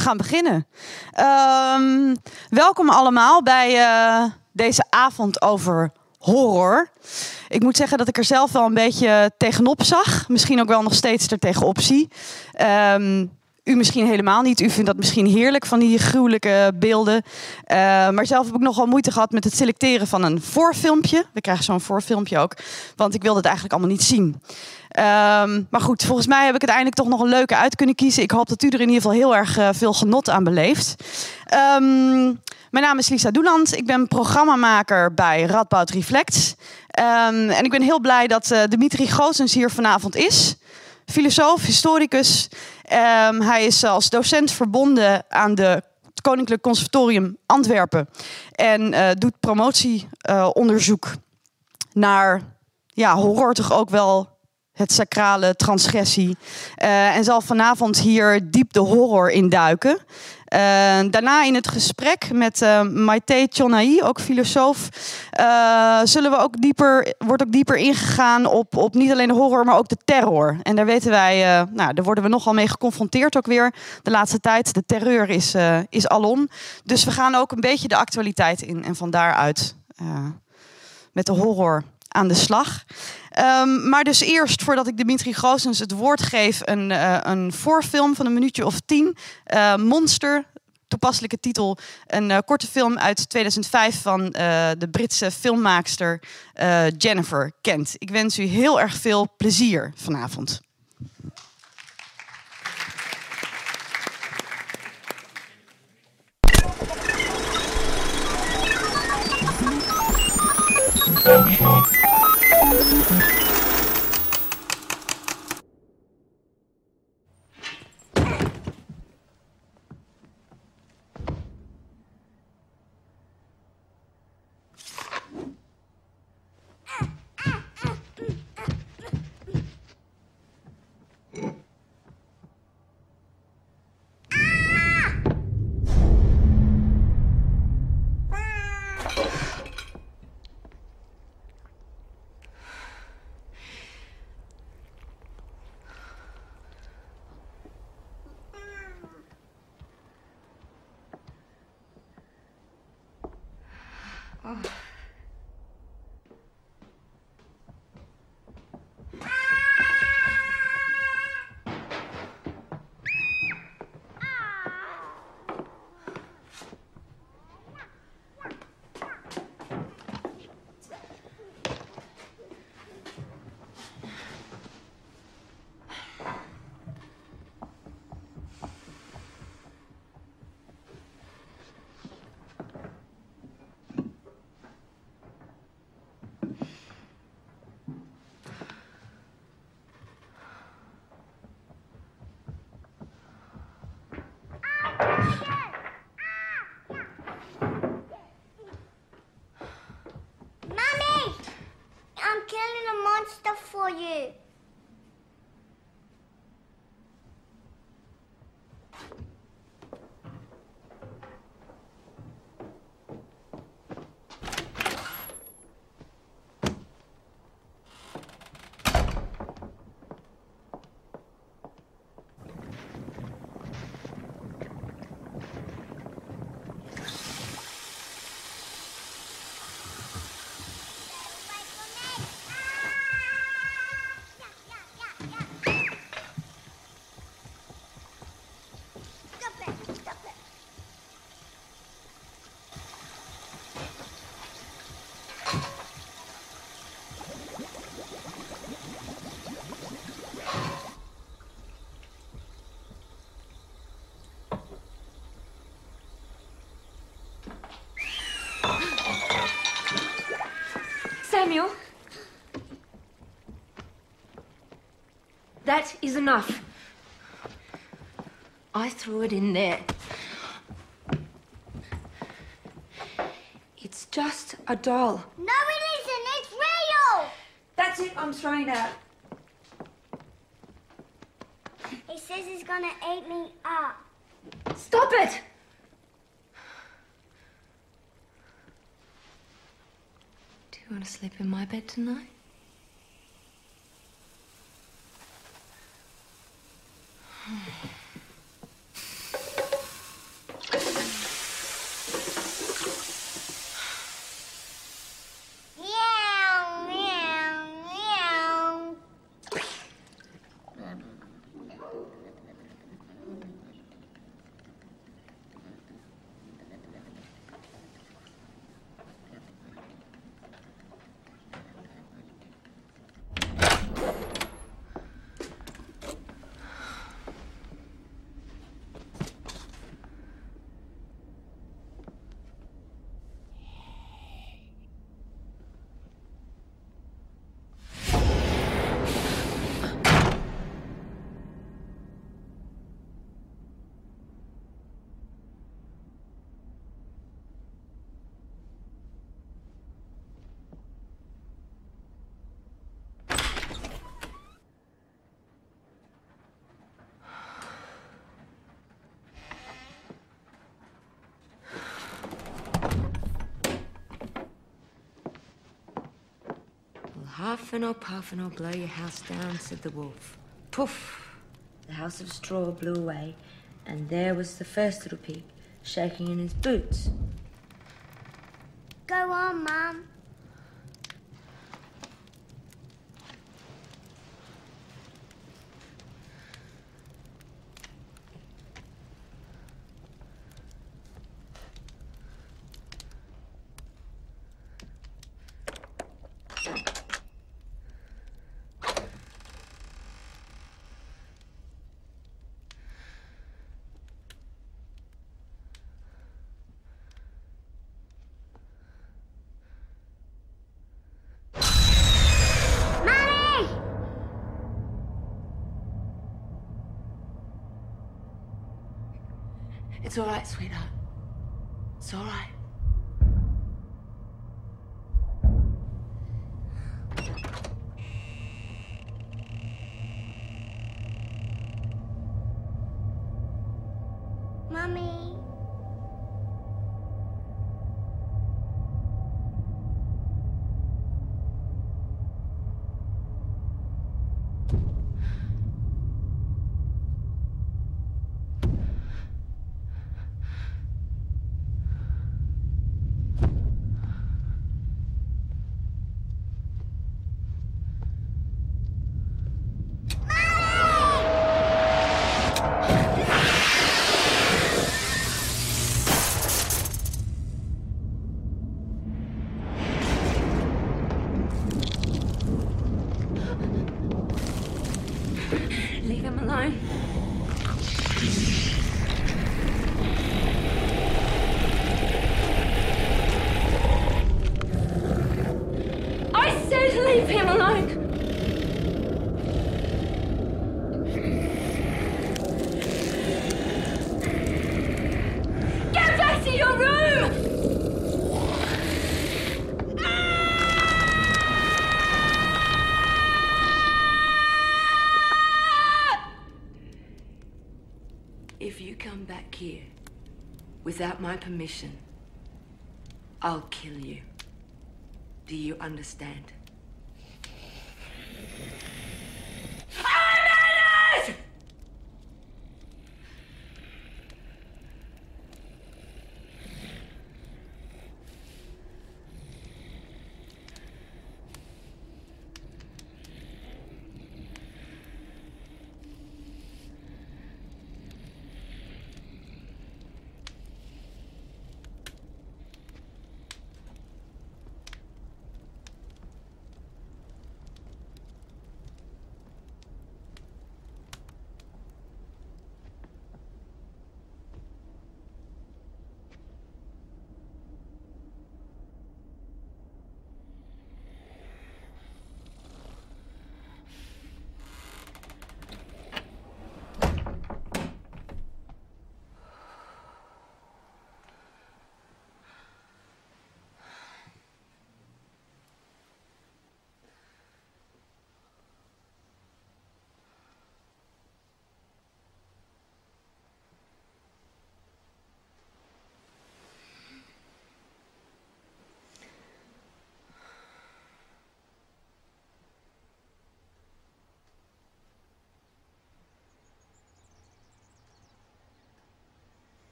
gaan beginnen. Ehm, welkom allemaal bij eh, deze avond over horror. Ik moet zeggen dat ik er zelf wel een beetje tegenop zag. Misschien ook wel nog steeds er tegenop zie. Ehm, u misschien helemaal niet. U vindt dat misschien heerlijk van die gruwelijke beelden. Uh, maar zelf heb ik nogal moeite gehad met het selecteren van een voorfilmpje. We krijgen zo'n voorfilmpje ook. Want ik wilde het eigenlijk allemaal niet zien. Um, maar goed, volgens mij heb ik uiteindelijk toch nog een leuke uit kunnen kiezen. Ik hoop dat u er in ieder geval heel erg uh, veel genot aan beleeft. Um, mijn naam is Lisa Doeland. Ik ben programmamaker bij Radboud Reflects. Um, en ik ben heel blij dat uh, Dimitri Goossens hier vanavond is. Filosoof, historicus. Um, hij is als docent verbonden aan de Koninklijk Conservatorium Antwerpen. En uh, doet promotieonderzoek uh, naar ja, horror toch ook wel het sacrale, transgressie. Uh, en zal vanavond hier diep de horror induiken. Uh, daarna in het gesprek met uh, Maite Chonai, ook filosoof, uh, zullen we ook dieper, wordt ook dieper ingegaan op, op niet alleen de horror, maar ook de terror. En daar weten wij, nou, daar worden we nogal mee geconfronteerd ook weer de laatste tijd. De terreur is, is alom. Dus we gaan ook een beetje de actualiteit in en van daaruit met de horror aan de slag. Um, maar dus eerst, voordat ik Dimitri Goossens het woord geef, een, uh, een voorfilm van een minuutje of tien. Uh, Monster, toepasselijke titel. Een uh, korte film uit 2005 van de Britse filmmaakster Jennifer Kent. Ik wens u heel erg veel plezier vanavond. For you. Samuel. That is enough. I threw it in there. It's just a doll. No, it isn't. It's real. That's it. I'm throwing it out. He says he's gonna eat me up. Stop it! Do you want to sleep in my bed tonight? Huff and I'll puff and I'll blow your house down, said the wolf. Poof! The house of straw blew away, and there was the first little pig, shaking in his boots. Go on, Mum. It's all right, sweetheart. It's all right. Without my permission, I'll kill you. Do you understand?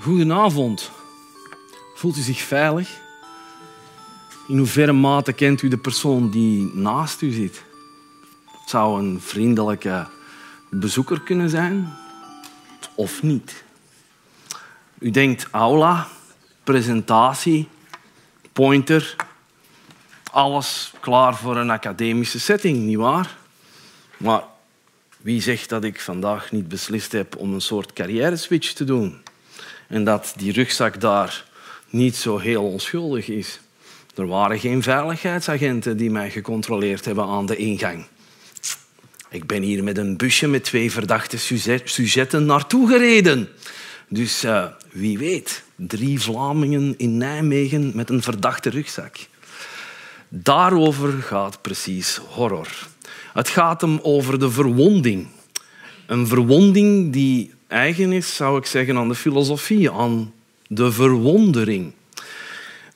Goedenavond. Voelt u zich veilig? In hoeverre mate kent u de persoon die naast u zit? Het zou een vriendelijke bezoeker kunnen zijn, of niet. U denkt aula, presentatie, pointer, alles klaar voor een academische setting, nietwaar? Maar wie zegt dat ik vandaag niet beslist heb om een soort carrière-switch te doen? En dat die rugzak daar niet zo heel onschuldig is. Er waren geen veiligheidsagenten die mij gecontroleerd hebben aan de ingang. Ik ben hier met een busje met twee verdachte sujetten naartoe gereden. Dus uh, wie weet, drie Vlamingen in Nijmegen met een verdachte rugzak. Daarover gaat precies horror. Het gaat hem over de verwonding. Een verwonding die eigen is, zou ik zeggen, aan de filosofie, aan de verwondering.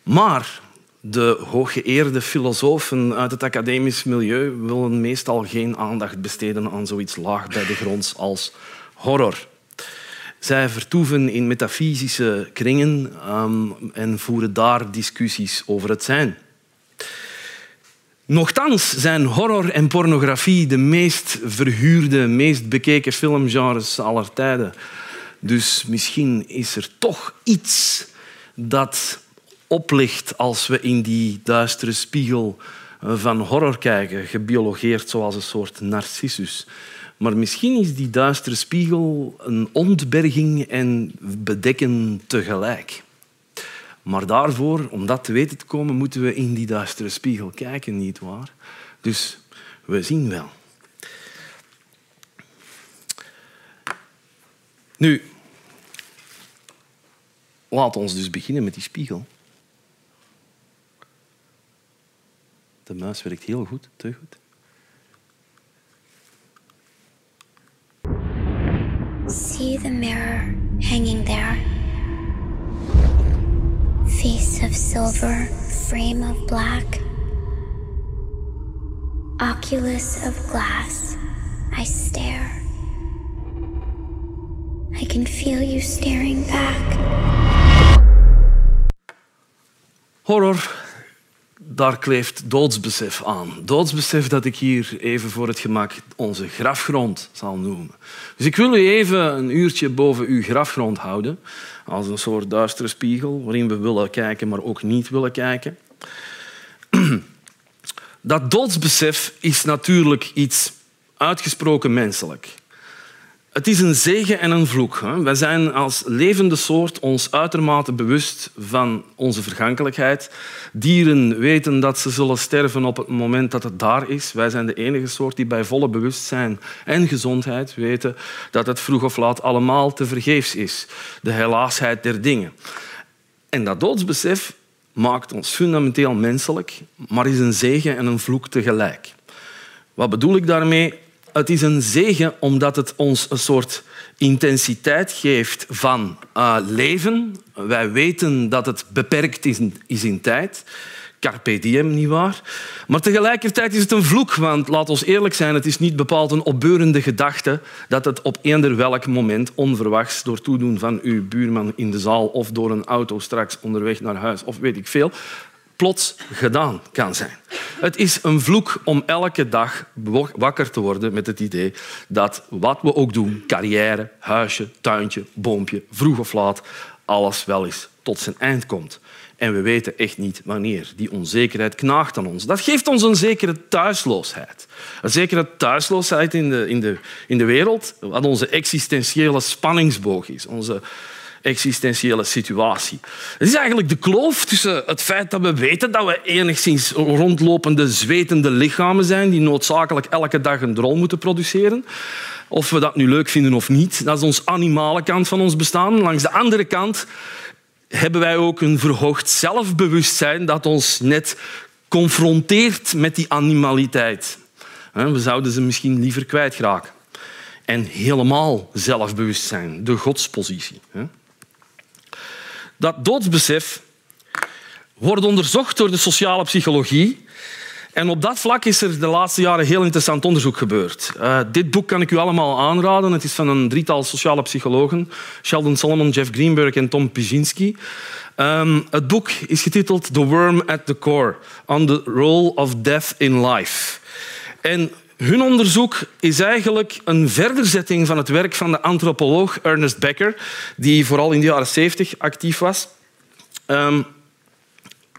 Maar de hooggeëerde filosofen uit het academisch milieu willen meestal geen aandacht besteden aan zoiets laag bij de grond als horror. Zij vertoeven in metafysische kringen um, en voeren daar discussies over het zijn. Nochtans zijn horror en pornografie de meest verhuurde, meest bekeken filmgenres aller tijden. Dus misschien is er toch iets dat oplicht als we in die duistere spiegel eh, van horror kijken, gebiologeerd zoals een soort narcissus. Maar misschien is die duistere spiegel een ontberging en bedekken tegelijk. Maar daarvoor, om dat te weten te komen, moeten we in die duistere spiegel kijken, niet waar? Dus we zien wel. Nu, laat ons dus beginnen met die spiegel. De muis werkt heel goed, te goed. See the mirror hanging there. Face of silver, frame of black. Oculus of glass. I stare. I can feel you staring back. Horror daar kleeft doodsbesef aan. Doodsbesef dat ik hier even voor het gemak onze grafgrond zal noemen. Dus ik wil u even een uurtje boven uw grafgrond houden, als een soort duistere spiegel waarin we willen kijken, maar ook niet willen kijken. Dat doodsbesef is natuurlijk iets uitgesproken menselijk. Het is een zegen en een vloek. Wij zijn als levende soort ons uitermate bewust van onze vergankelijkheid. Dieren weten dat ze zullen sterven op het moment dat het daar is. Wij zijn de enige soort die bij volle bewustzijn en gezondheid weten dat het vroeg of laat allemaal te vergeefs is. De helaasheid der dingen. En dat doodsbesef maakt ons fundamenteel menselijk, maar is een zegen en een vloek tegelijk. Wat bedoel ik daarmee? Het is een zegen omdat het ons een soort intensiteit geeft van uh, leven. Wij weten dat het beperkt is in, is in tijd. Carpe diem, nietwaar? Maar tegelijkertijd is het een vloek, want laat ons eerlijk zijn, het is niet bepaald een opbeurende gedachte dat het op eender welk moment onverwachts door toedoen van uw buurman in de zaal of door een auto straks onderweg naar huis of weet ik veel, plots gedaan kan zijn. Het is een vloek om elke dag wakker te worden met het idee dat wat we ook doen, carrière, huisje, tuintje, boompje, vroeg of laat, alles wel eens tot zijn eind komt. En we weten echt niet wanneer. Die onzekerheid knaagt aan ons. Dat geeft ons een zekere thuisloosheid. Een zekere thuisloosheid in de, in de, in de wereld, wat onze existentiële spanningsboog is. Onze existentiële situatie. Het is eigenlijk de kloof tussen het feit dat we weten dat we enigszins rondlopende, zwetende lichamen zijn die noodzakelijk elke dag een drol moeten produceren. Of we dat nu leuk vinden of niet. Dat is ons animale kant van ons bestaan. Langs de andere kant hebben wij ook een verhoogd zelfbewustzijn dat ons net confronteert met die animaliteit. We zouden ze misschien liever kwijtraken. En helemaal zelfbewustzijn, de godspositie. Dat doodsbesef wordt onderzocht door de sociale psychologie. En op dat vlak is er de laatste jaren heel interessant onderzoek gebeurd. Uh, dit boek kan ik u allemaal aanraden. Het is van een drietal sociale psychologen. Sheldon Solomon, Jeff Greenberg en Tom Pijinski. Um, het boek is getiteld The Worm at the Core. On the Role of Death in Life. En hun onderzoek is eigenlijk een verderzetting van het werk van de antropoloog Ernest Becker, die vooral in de jaren 70 actief was. Um,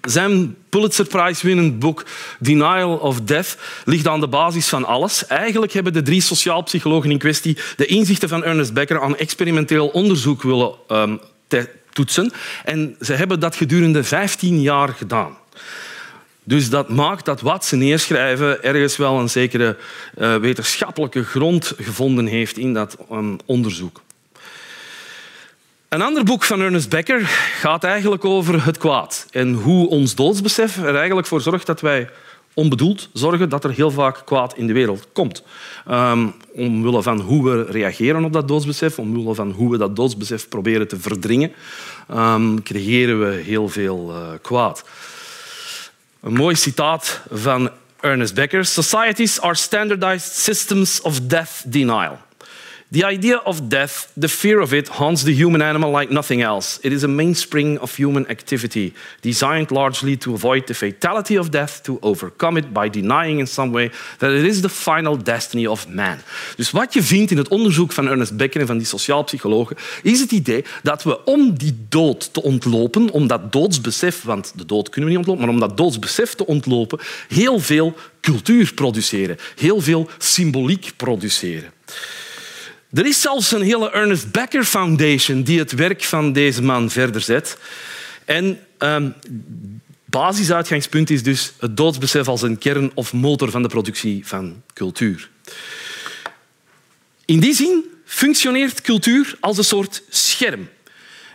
zijn Pulitzer Prize-winnend boek Denial of Death ligt aan de basis van alles. Eigenlijk hebben de drie sociaal psychologen in kwestie de inzichten van Ernest Becker aan experimenteel onderzoek willen um, toetsen. En ze hebben dat gedurende 15 jaar gedaan. Dus dat maakt dat wat ze neerschrijven ergens wel een zekere uh, wetenschappelijke grond gevonden heeft in dat um, onderzoek. Een ander boek van Ernest Becker gaat eigenlijk over het kwaad en hoe ons doodsbesef er eigenlijk voor zorgt dat wij onbedoeld zorgen dat er heel vaak kwaad in de wereld komt. Um, omwille van hoe we reageren op dat doodsbesef, omwille van hoe we dat doodsbesef proberen te verdringen, um, creëren we heel veel uh, kwaad. Een mooi citaat van Ernest Becker. Societies are standardized systems of death denial. The idea of death, the fear of it, haunts the human animal like nothing else. It is a mainspring of human activity, designed largely to avoid the fatality of death, to overcome it by denying in some way that it is the final destiny of man. Dus wat je vindt in het onderzoek van Ernest Becker en van die sociaal psychologen, is het idee dat we om die dood te ontlopen, om dat doodsbesef, want de dood kunnen we niet ontlopen, maar om dat doodsbesef te ontlopen, heel veel cultuur produceren, heel veel symboliek produceren. Er is zelfs een hele Ernest Becker Foundation die het werk van deze man verder zet. En um, basisuitgangspunt is dus het doodsbesef als een kern of motor van de productie van cultuur. In die zin functioneert cultuur als een soort scherm.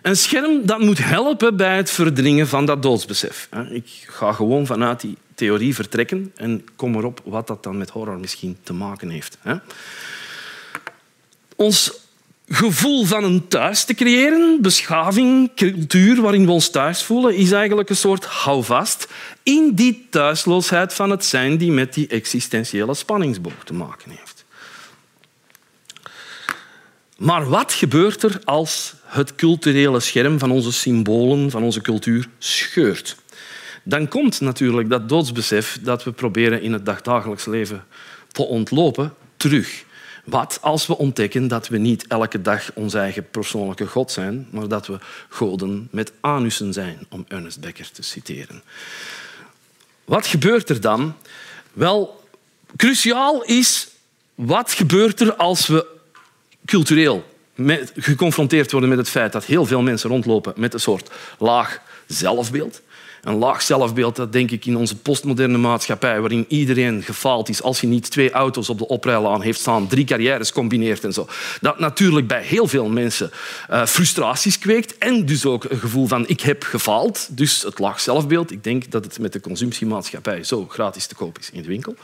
Een scherm dat moet helpen bij het verdringen van dat doodsbesef. Ik ga gewoon vanuit die theorie vertrekken en kom erop wat dat dan met horror misschien te maken heeft ons gevoel van een thuis te creëren, beschaving, cultuur waarin we ons thuis voelen, is eigenlijk een soort houvast in die thuisloosheid van het zijn die met die existentiële spanningsboog te maken heeft. Maar wat gebeurt er als het culturele scherm van onze symbolen, van onze cultuur, scheurt? Dan komt natuurlijk dat doodsbesef dat we proberen in het dagdagelijks leven te ontlopen terug. Wat als we ontdekken dat we niet elke dag onze eigen persoonlijke God zijn, maar dat we goden met anussen zijn, om Ernest Becker te citeren. Wat gebeurt er dan? Wel, cruciaal is wat gebeurt er als we cultureel geconfronteerd worden met het feit dat heel veel mensen rondlopen met een soort laag zelfbeeld. Een laag zelfbeeld, dat denk ik in onze postmoderne maatschappij, waarin iedereen gefaald is als je niet twee auto's op de oprijlaan heeft staan, drie carrières combineert en zo. Dat natuurlijk bij heel veel mensen uh, frustraties kweekt en dus ook een gevoel van ik heb gefaald. Dus het laag zelfbeeld. Ik denk dat het met de consumptiemaatschappij zo gratis te koop is in de winkel.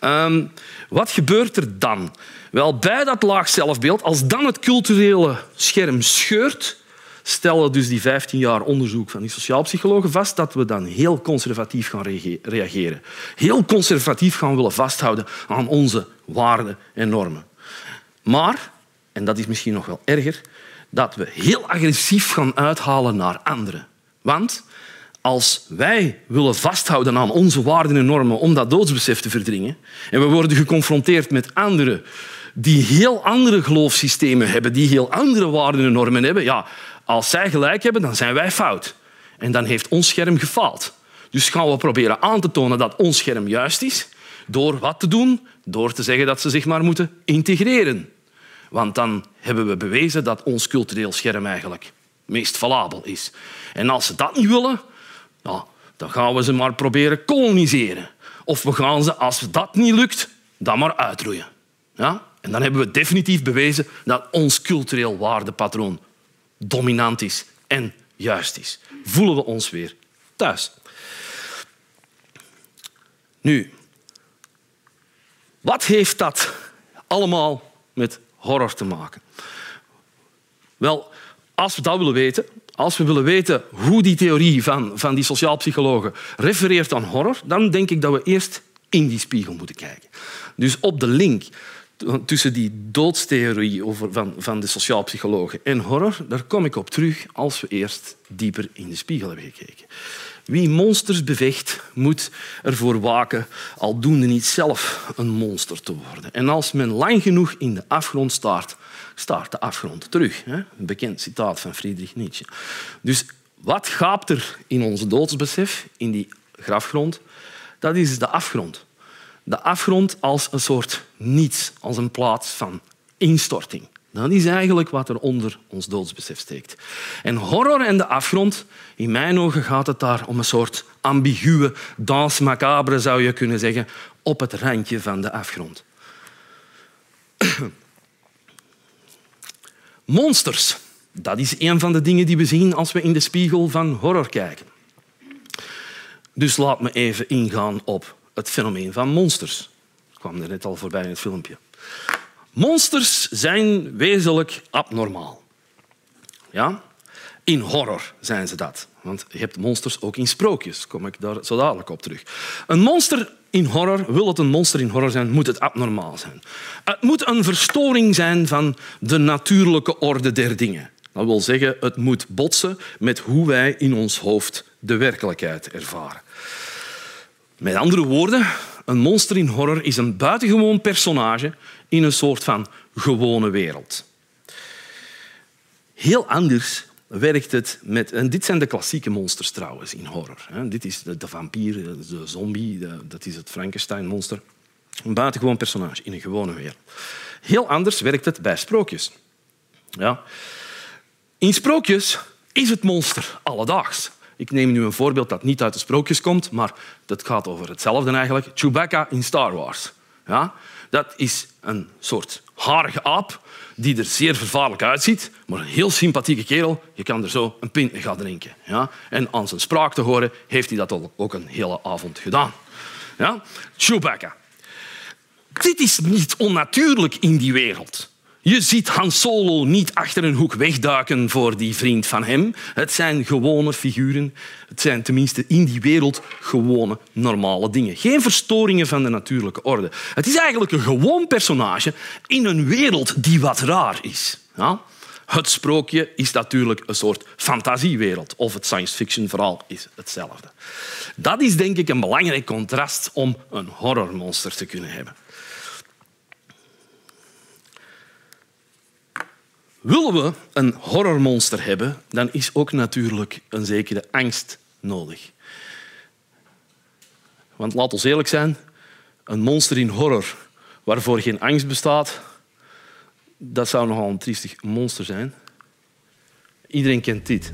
Um, wat gebeurt er dan? Wel, bij dat laag zelfbeeld, als dan het culturele scherm scheurt, stellen dus die 15 jaar onderzoek van die sociaalpsychologen vast dat we dan heel conservatief gaan reageren. Heel conservatief gaan willen vasthouden aan onze waarden en normen. Maar, en dat is misschien nog wel erger, dat we heel agressief gaan uithalen naar anderen. Want als wij willen vasthouden aan onze waarden en normen om dat doodsbesef te verdringen en we worden geconfronteerd met anderen die heel andere geloofssystemen hebben, die heel andere waarden en normen hebben, ja, als zij gelijk hebben, dan zijn wij fout. En dan heeft ons scherm gefaald. Dus gaan we proberen aan te tonen dat ons scherm juist is. Door wat te doen? Door te zeggen dat ze zich maar moeten integreren. Want dan hebben we bewezen dat ons cultureel scherm eigenlijk meest valabel is. En als ze dat niet willen, nou, dan gaan we ze maar proberen koloniseren. Of we gaan ze, als dat niet lukt, dan maar uitroeien. Ja? En dan hebben we definitief bewezen dat ons cultureel waardepatroon dominant is en juist is. Voelen we ons weer thuis. Nu, wat heeft dat allemaal met horror te maken? Wel, als we dat willen weten, als we willen weten hoe die theorie van, van die sociaal psychologen refereert aan horror, dan denk ik dat we eerst in die spiegel moeten kijken. Dus op de link tussen die doodstheorie over, van, van de sociaal psychologen en horror, daar kom ik op terug als we eerst dieper in de spiegel hebben gekeken. Wie monsters bevecht, moet ervoor waken aldoende niet zelf een monster te worden. En als men lang genoeg in de afgrond staart, staart de afgrond terug. Een bekend citaat van Friedrich Nietzsche. Dus wat gaapt er in ons doodsbesef, in die grafgrond? Dat is de afgrond. De afgrond als een soort niets, als een plaats van instorting. Dat is eigenlijk wat er onder ons doodsbesef steekt. En horror en de afgrond, in mijn ogen gaat het daar om een soort ambiguë dans macabre, zou je kunnen zeggen, op het randje van de afgrond. Monsters, dat is een van de dingen die we zien als we in de spiegel van horror kijken. Dus laat me even ingaan op het fenomeen van monsters. Dat kwam er net al voorbij in het filmpje. Monsters zijn wezenlijk abnormaal. Ja? In horror zijn ze dat. Want je hebt monsters ook in sprookjes. kom ik daar zo dadelijk op terug. Een monster in horror, wil het een monster in horror zijn, moet het abnormaal zijn. Het moet een verstoring zijn van de natuurlijke orde der dingen. Dat wil zeggen, het moet botsen met hoe wij in ons hoofd de werkelijkheid ervaren. Met andere woorden, een monster in horror is een buitengewoon personage in een soort van gewone wereld. Heel anders werkt het met... En dit zijn de klassieke monsters trouwens in horror. Dit is de, vampier, de zombie, dat is het Frankenstein-monster. Een buitengewoon personage in een gewone wereld. Heel anders werkt het bij sprookjes. Ja. In sprookjes is het monster alledaags. Ik neem nu een voorbeeld dat niet uit de sprookjes komt, maar dat gaat over hetzelfde eigenlijk. Chewbacca in Star Wars. Ja? Dat is een soort harige aap die er zeer vervaarlijk uitziet, maar een heel sympathieke kerel. Je kan er zo een pint gaan drinken. Ja? En aan zijn spraak te horen heeft hij dat ook een hele avond gedaan. Ja? Chewbacca. Dit is niet onnatuurlijk in die wereld. Je ziet Han Solo niet achter een hoek wegduiken voor die vriend van hem. Het zijn gewone figuren. Het zijn tenminste in die wereld gewone, normale dingen. Geen verstoringen van de natuurlijke orde. Het is eigenlijk een gewoon personage in een wereld die wat raar is. Ja? Het sprookje is natuurlijk een soort fantasiewereld. Of het science fiction verhaal is hetzelfde. Dat is denk ik een belangrijk contrast om een horrormonster te kunnen hebben. Willen we een horrormonster hebben, dan is ook natuurlijk een zekere angst nodig. Want laat ons eerlijk zijn, een monster in horror waarvoor geen angst bestaat, dat zou nogal een triestig monster zijn. Iedereen kent dit.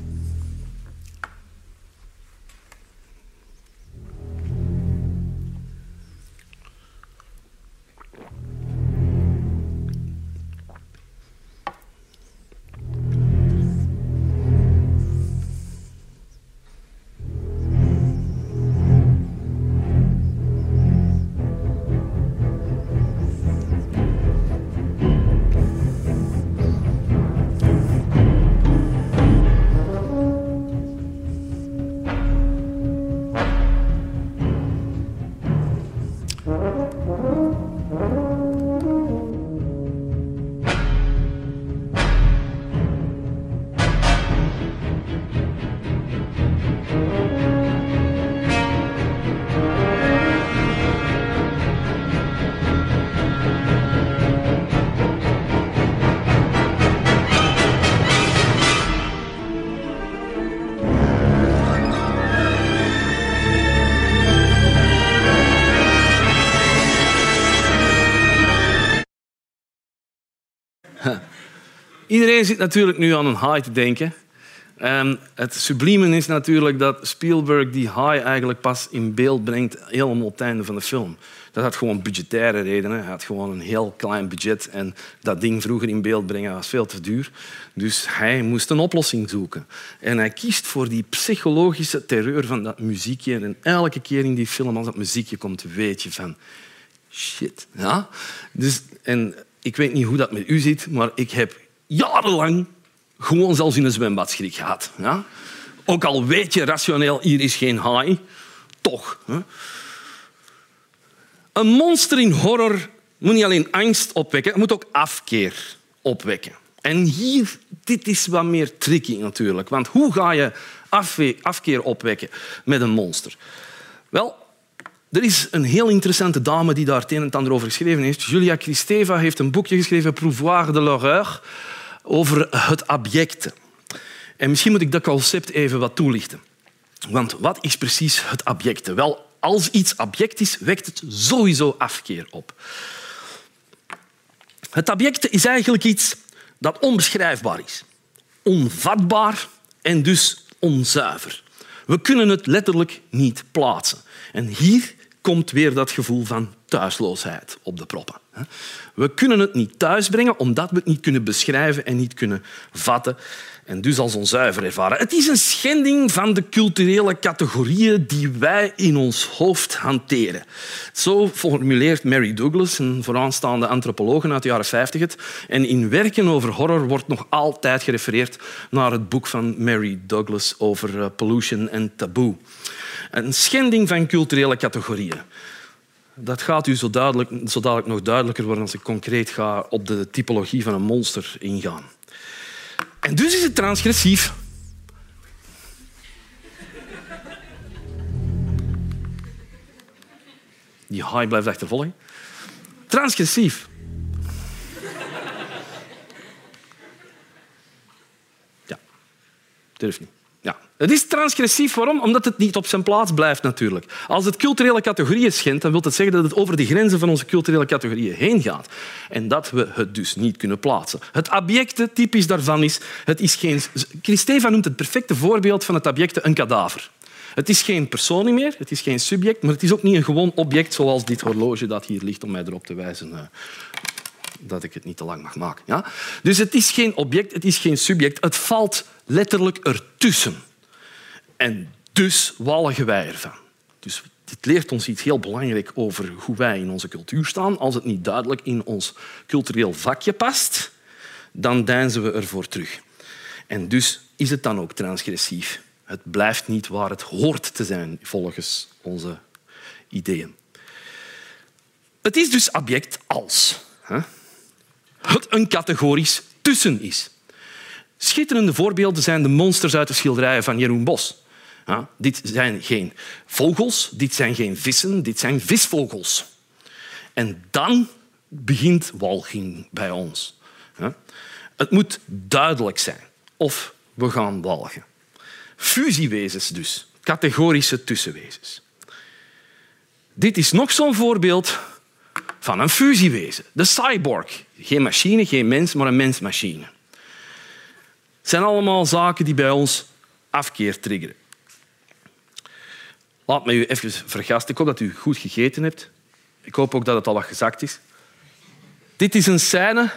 Iedereen zit natuurlijk nu aan een high te denken. En het sublieme is natuurlijk dat Spielberg die high eigenlijk pas in beeld brengt helemaal op het einde van de film. Dat had gewoon budgettaire redenen. Hij had gewoon een heel klein budget en dat ding vroeger in beeld brengen was veel te duur. Dus hij moest een oplossing zoeken. En hij kiest voor die psychologische terreur van dat muziekje. En elke keer in die film, als dat muziekje komt, weet je van... Shit. Ja? Dus, en ik weet niet hoe dat met u zit, maar ik heb jarenlang gewoon zelfs in een zwembad schrik gehad. Ja? Ook al weet je rationeel, hier is geen haai, toch. Hè? Een monster in horror moet niet alleen angst opwekken, het moet ook afkeer opwekken. En hier, dit is wat meer tricky natuurlijk. Want hoe ga je afkeer opwekken met een monster? Wel, er is een heel interessante dame die daar het een en ander over geschreven heeft. Julia Kristeva heeft een boekje geschreven, Prouvoir de l'horreur, over het abjecte. En misschien moet ik dat concept even wat toelichten. Want wat is precies het abjecte? Wel, als iets abject is, wekt het sowieso afkeer op. Het abjecte is eigenlijk iets dat onbeschrijfbaar is, onvatbaar en dus onzuiver. We kunnen het letterlijk niet plaatsen. En hier komt weer dat gevoel van thuisloosheid op de proppen. We kunnen het niet thuisbrengen omdat we het niet kunnen beschrijven en niet kunnen vatten en dus als onzuiver ervaren. Het is een schending van de culturele categorieën die wij in ons hoofd hanteren. Zo formuleert Mary Douglas, een vooraanstaande antropoloog uit de jaren 50 het. En in werken over horror wordt nog altijd gerefereerd naar het boek van Mary Douglas over eh, pollution en taboe. Een schending van culturele categorieën. Dat gaat u zo, duidelijk, zo dadelijk nog duidelijker worden als ik concreet ga op de typologie van een monster ingaan. En dus is het transgressief. Die haai blijft achtervolgen. Transgressief. Ja, durf niet. Het is transgressief. Waarom? Omdat het niet op zijn plaats blijft natuurlijk. Als het culturele categorieën schendt, dan wil dat zeggen dat het over de grenzen van onze culturele categorieën heen gaat. En dat we het dus niet kunnen plaatsen. Het abjecte typisch daarvan is... Het is geen... Christeva noemt het perfecte voorbeeld van het abjecte een kadaver. Het is geen persoon meer, het is geen subject, maar het is ook niet een gewoon object zoals dit horloge dat hier ligt om mij erop te wijzen eh, dat ik het niet te lang mag maken. Ja? Dus het is geen object, het is geen subject. Het valt letterlijk ertussen. En dus walgen wij ervan. Dus dit leert ons iets heel belangrijks over hoe wij in onze cultuur staan. Als het niet duidelijk in ons cultureel vakje past, dan deinzen we ervoor terug. En dus is het dan ook transgressief. Het blijft niet waar het hoort te zijn, volgens onze ideeën. Het is dus abject als het een categorisch tussen is. Schitterende voorbeelden zijn de monsters uit de schilderijen van Jeroen Bos. Dit zijn geen vogels, dit zijn geen vissen, dit zijn visvogels. En dan begint walging bij ons. Het moet duidelijk zijn of we gaan walgen. Fusiewezens dus, categorische tussenwezens. Dit is nog zo'n voorbeeld van een fusiewezen, de cyborg. Geen machine, geen mens, maar een mensmachine. Het zijn allemaal zaken die bij ons afkeer triggeren. Laat me u even vergasten. Ik hoop dat u goed gegeten hebt. Ik hoop ook dat het al wat gezakt is. Dit is een scène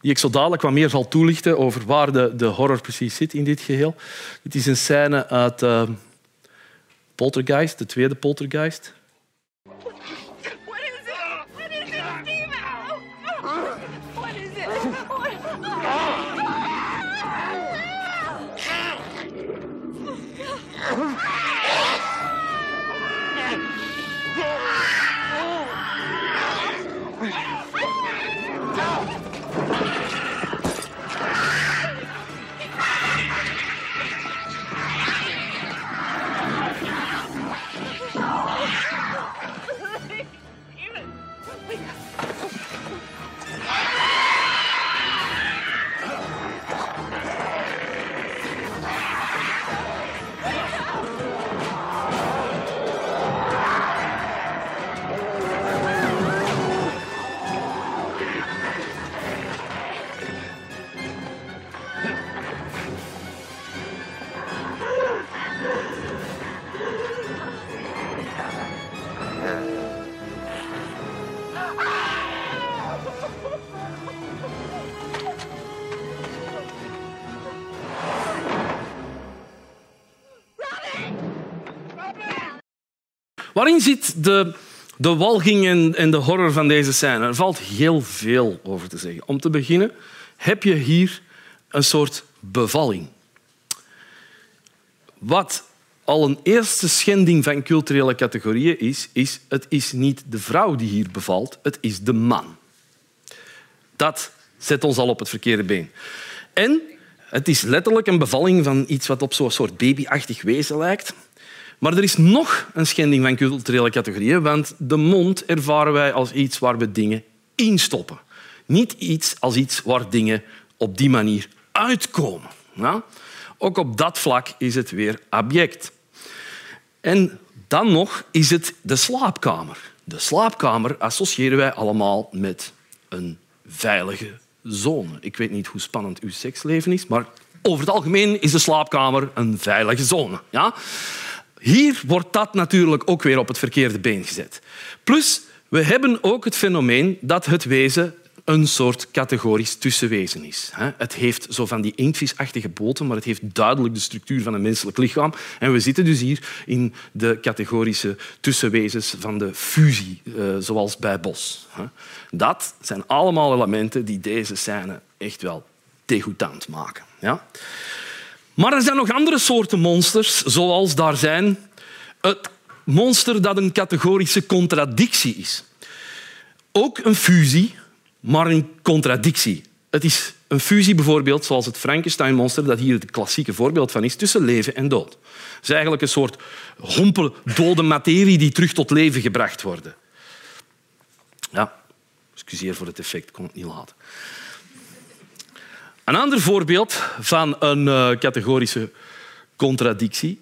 die ik zo dadelijk wat meer zal toelichten over waar de, de horror precies zit in dit geheel. Dit is een scène uit uh, Poltergeist, de tweede Poltergeist. Waarin zit de, de walging en, en de horror van deze scène? Er valt heel veel over te zeggen. Om te beginnen heb je hier een soort bevalling. Wat al een eerste schending van culturele categorieën is, is het is niet de vrouw die hier bevalt, het is de man. Dat zet ons al op het verkeerde been. En het is letterlijk een bevalling van iets wat op zo'n soort babyachtig wezen lijkt. Maar er is nog een schending van culturele categorieën, want de mond ervaren wij als iets waar we dingen instoppen. Niet iets als iets waar dingen op die manier uitkomen. Ook op dat vlak is het weer abject. En dan nog is het de slaapkamer. De slaapkamer associëren wij allemaal met een veilige zone. Ik weet niet hoe spannend uw seksleven is, maar over het algemeen is de slaapkamer een veilige zone. Ja? Hier wordt dat natuurlijk ook weer op het verkeerde been gezet. Plus, we hebben ook het fenomeen dat het wezen een soort categorisch tussenwezen is. Het heeft zo van die inktvisachtige boten, maar het heeft duidelijk de structuur van een menselijk lichaam. En we zitten dus hier in de categorische tussenwezens van de fusie, eh, zoals bij Bos. Dat zijn allemaal elementen die deze scène echt wel degoutant maken. Ja? Maar er zijn nog andere soorten monsters, zoals daar zijn het monster dat een categorische contradictie is. Ook een fusie, maar een contradictie. Het is een fusie bijvoorbeeld, zoals het Frankenstein-monster, dat hier het klassieke voorbeeld van is, tussen leven en dood. Het is eigenlijk een soort hompel dode materie die terug tot leven gebracht wordt. Ja, excuseer voor het effect, kon het niet laten. Een ander voorbeeld van een uh, categorische contradictie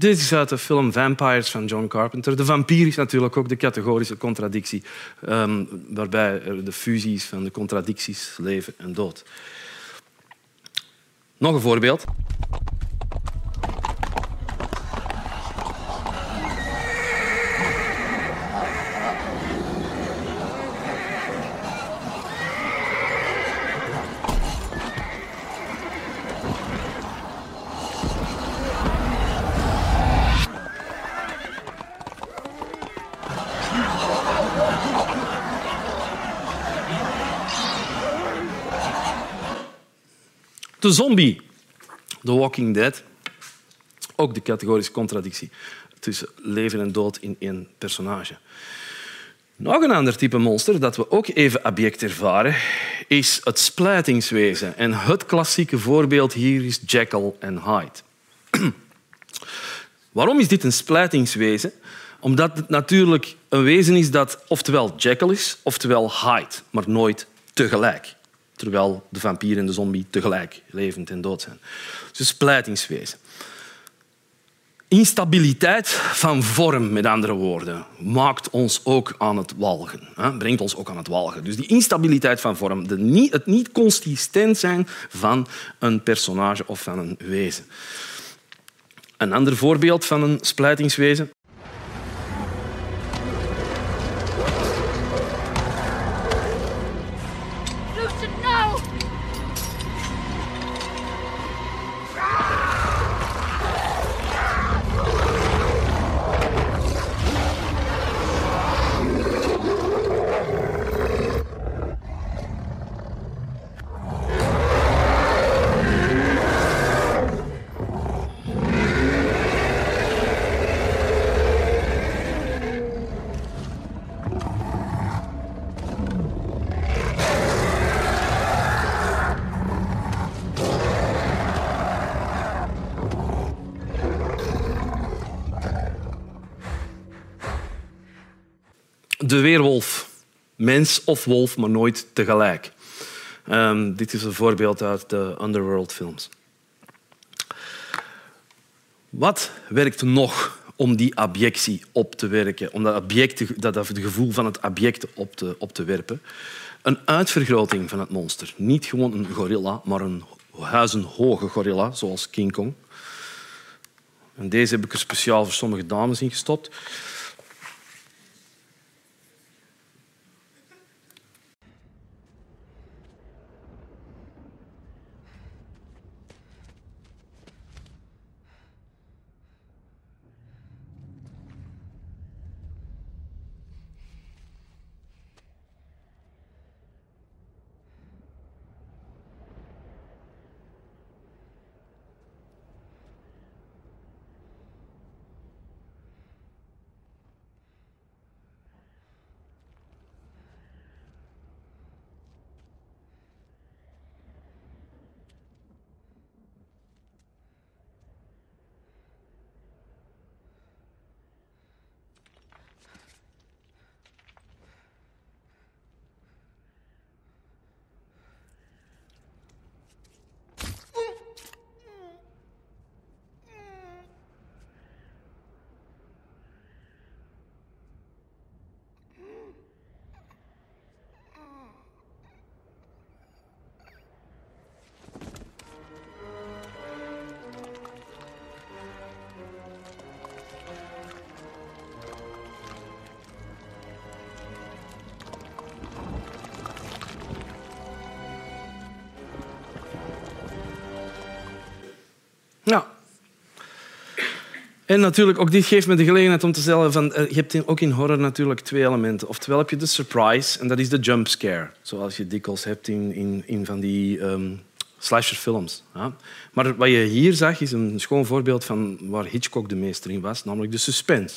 Dit is uit de film Vampires van John Carpenter. De vampier is natuurlijk ook de categorische contradictie, um, waarbij er de fusies van de contradicties leven en dood. Nog een voorbeeld. De zombie. The Walking Dead. Ook de categorische contradictie tussen leven en dood in één personage. Nog een ander type monster dat we ook even abject ervaren, is het splijtingswezen. En het klassieke voorbeeld hier is Jekyll en Hyde. Waarom is dit een splijtingswezen? Omdat het natuurlijk een wezen is dat oftewel Jekyll is, oftewel Hyde, maar nooit tegelijk terwijl de vampier en de zombie tegelijk levend en dood zijn. Dus splijtingswezen. Instabiliteit van vorm, met andere woorden, maakt ons ook aan het walgen. Hè? Brengt ons ook aan het walgen. Dus die instabiliteit van vorm, de niet, het niet consistent zijn van een personage of van een wezen. Een ander voorbeeld van een splijtingswezen de weerwolf. Mens of wolf, maar nooit tegelijk. Ehm, dit is een voorbeeld uit de Underworld films. Wat werkt nog om die abjectie op te werken, om dat, object, dat, dat gevoel van het object op te, op te werpen? Een uitvergroting van het monster. Niet gewoon een gorilla, maar een huizenhoge gorilla, zoals King Kong. En deze heb ik er speciaal voor sommige dames in gestopt. En natuurlijk, ook dit geeft me de gelegenheid om te zeggen... Van, eh, je hebt ook in horror natuurlijk twee elementen. Oftewel heb je de surprise en dat is de jump scare. Zoals je dikwijls hebt in, in, in van die um, slasherfilms. Ja. Maar wat je hier zag, is een schoon voorbeeld van waar Hitchcock de meester in was, namelijk de suspense.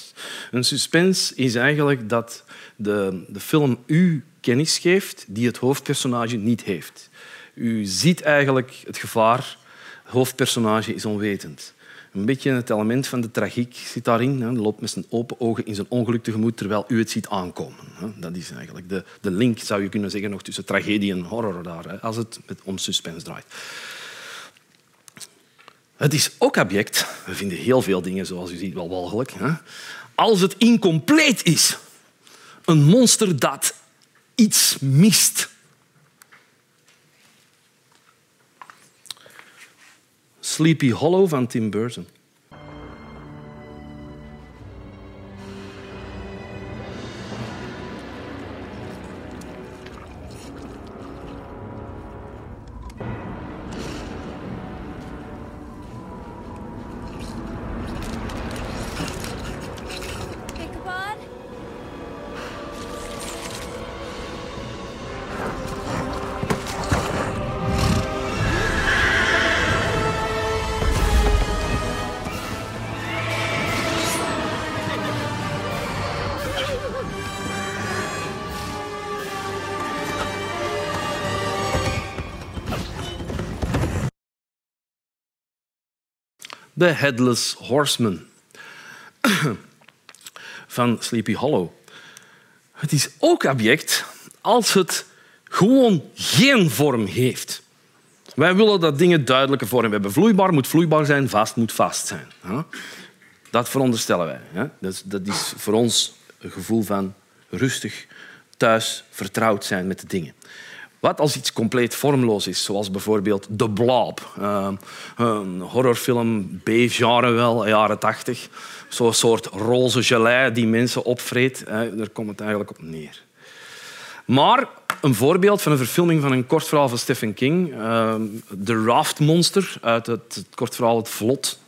Een suspense is eigenlijk dat de, de film u kennis geeft die het hoofdpersonage niet heeft. U ziet eigenlijk het gevaar hoofdpersonage is onwetend. Een beetje het element van de tragiek zit daarin. Hij loopt met zijn open ogen in zijn ongeluk tegemoet terwijl u het ziet aankomen. Dat is eigenlijk de, de link, zou je kunnen zeggen, nog tussen tragedie en horror daar, als het om suspense draait. Het is ook object. We vinden heel veel dingen, zoals u ziet, wel walgelijk. Als het incompleet is. Een monster dat iets mist. Sleepy Hollow van Tim Burton. The Headless Horseman van Sleepy Hollow. Het is ook object als het gewoon geen vorm heeft. Wij willen dat dingen duidelijke vorm hebben. Vloeibaar moet vloeibaar zijn, vast moet vast zijn. Dat veronderstellen wij. Dat is voor ons een gevoel van rustig, thuis, vertrouwd zijn met de dingen. Wat als iets compleet vormloos is, zoals bijvoorbeeld The Blob, uh, een horrorfilm B-genre wel, jaren tachtig. Zo'n soort roze gelei die mensen opvreet. Daar komt het eigenlijk op neer. Maar een voorbeeld van een verfilming van een kort verhaal van Stephen King. Uh, The Raft Monster uit het, het kort verhaal Het Vlot.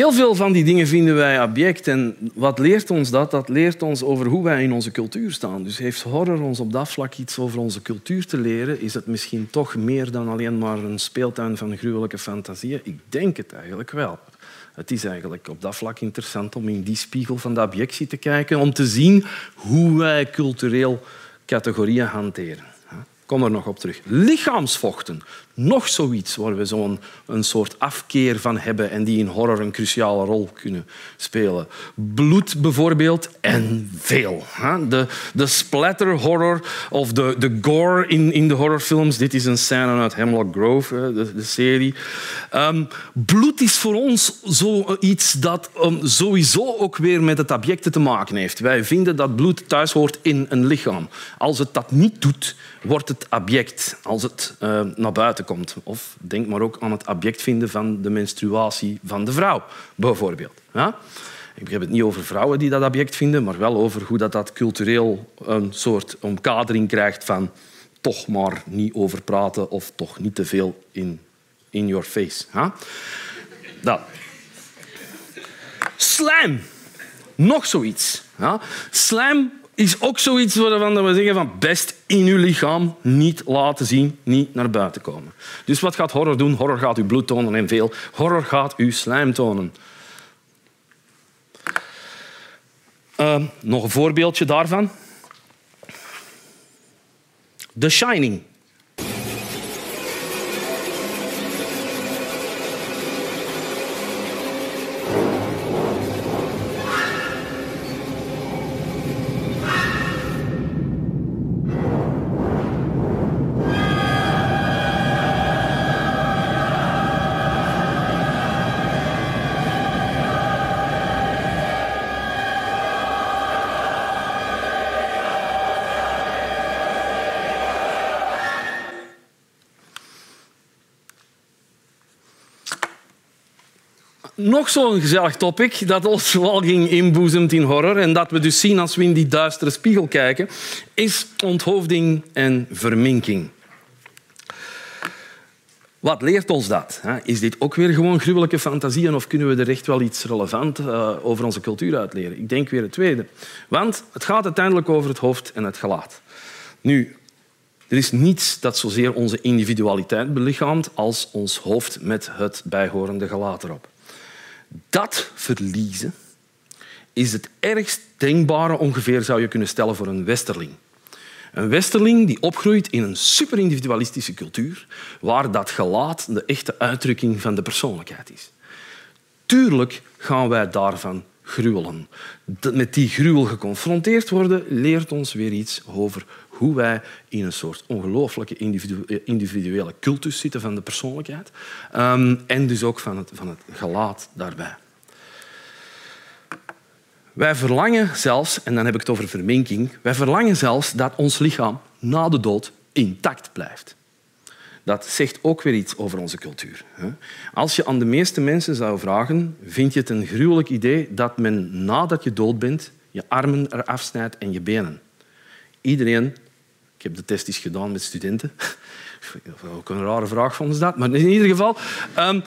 Heel veel van die dingen vinden wij abject. En wat leert ons dat? Dat leert ons over hoe wij in onze cultuur staan. Dus heeft horror ons op dat vlak iets over onze cultuur te leren? Is het misschien toch meer dan alleen maar een speeltuin van gruwelijke fantasieën? Ik denk het eigenlijk wel. Het is eigenlijk op dat vlak interessant om in die spiegel van de objectie te kijken, om te zien hoe wij cultureel categorieën hanteren. Kom er nog op terug. Lichaamsvochten. Nog zoiets waar we zo'n een soort afkeer van hebben en die in horror een cruciale rol kunnen spelen. Bloed bijvoorbeeld en veel. De, de splatter horror of de, de gore in, in de horrorfilms. Dit is een scène uit Hemlock Grove, de, de serie. Um, bloed is voor ons zoiets dat um, sowieso ook weer met het object te maken heeft. Wij vinden dat bloed thuis hoort in een lichaam. Als het dat niet doet, wordt het object als het uh, naar buiten komt. Of denk maar ook aan het object vinden van de menstruatie van de vrouw, bijvoorbeeld. Ik heb het niet over vrouwen die dat object vinden, maar wel over hoe dat, dat cultureel een soort omkadering krijgt van toch maar niet over praten of toch niet te veel in, in your face. Ja? Dat. Slijm. Nog zoiets. Ja? Slijm is ook zoiets waarvan we zeggen van best in uw lichaam niet laten zien, niet naar buiten komen. Dus wat gaat horror doen? Horror gaat uw bloed tonen en veel. Horror gaat uw slijm tonen. Uh, nog een voorbeeldje daarvan. The Shining. Zo'n gezellig topic dat ons wel ging inboezemt in horror en dat we dus zien als we in die duistere spiegel kijken, is onthoofding en verminking. Wat leert ons dat? Is dit ook weer gewoon gruwelijke fantasieën of kunnen we er echt wel iets relevant eh, over onze cultuur uitleren? Ik denk weer het tweede. Want het gaat uiteindelijk over het hoofd en het gelaat. Nu, er is niets dat zozeer onze individualiteit belichaamt als ons hoofd met het bijhorende gelaat erop. Dat verliezen is het ergst denkbare ongeveer, zou je kunnen stellen, voor een westerling. Een westerling die opgroeit in een superindividualistische cultuur, waar dat gelaat de echte uitdrukking van de persoonlijkheid is. Tuurlijk gaan wij daarvan gruwelen. Met die gruwel geconfronteerd worden leert ons weer iets over hoe wij in een soort ongelooflijke individuele cultus zitten van de persoonlijkheid. Um, en dus ook van het, van het gelaat daarbij. Wij verlangen zelfs, en dan heb ik het over verminking, wij verlangen zelfs dat ons lichaam na de dood intact blijft. Dat zegt ook weer iets over onze cultuur. Als je aan de meeste mensen zou vragen, vind je het een gruwelijk idee dat men nadat je dood bent je armen eraf snijdt en je benen? Iedereen ik heb de test gedaan met studenten. Ook een rare vraag vonden ze dat. Maar in ieder geval, um,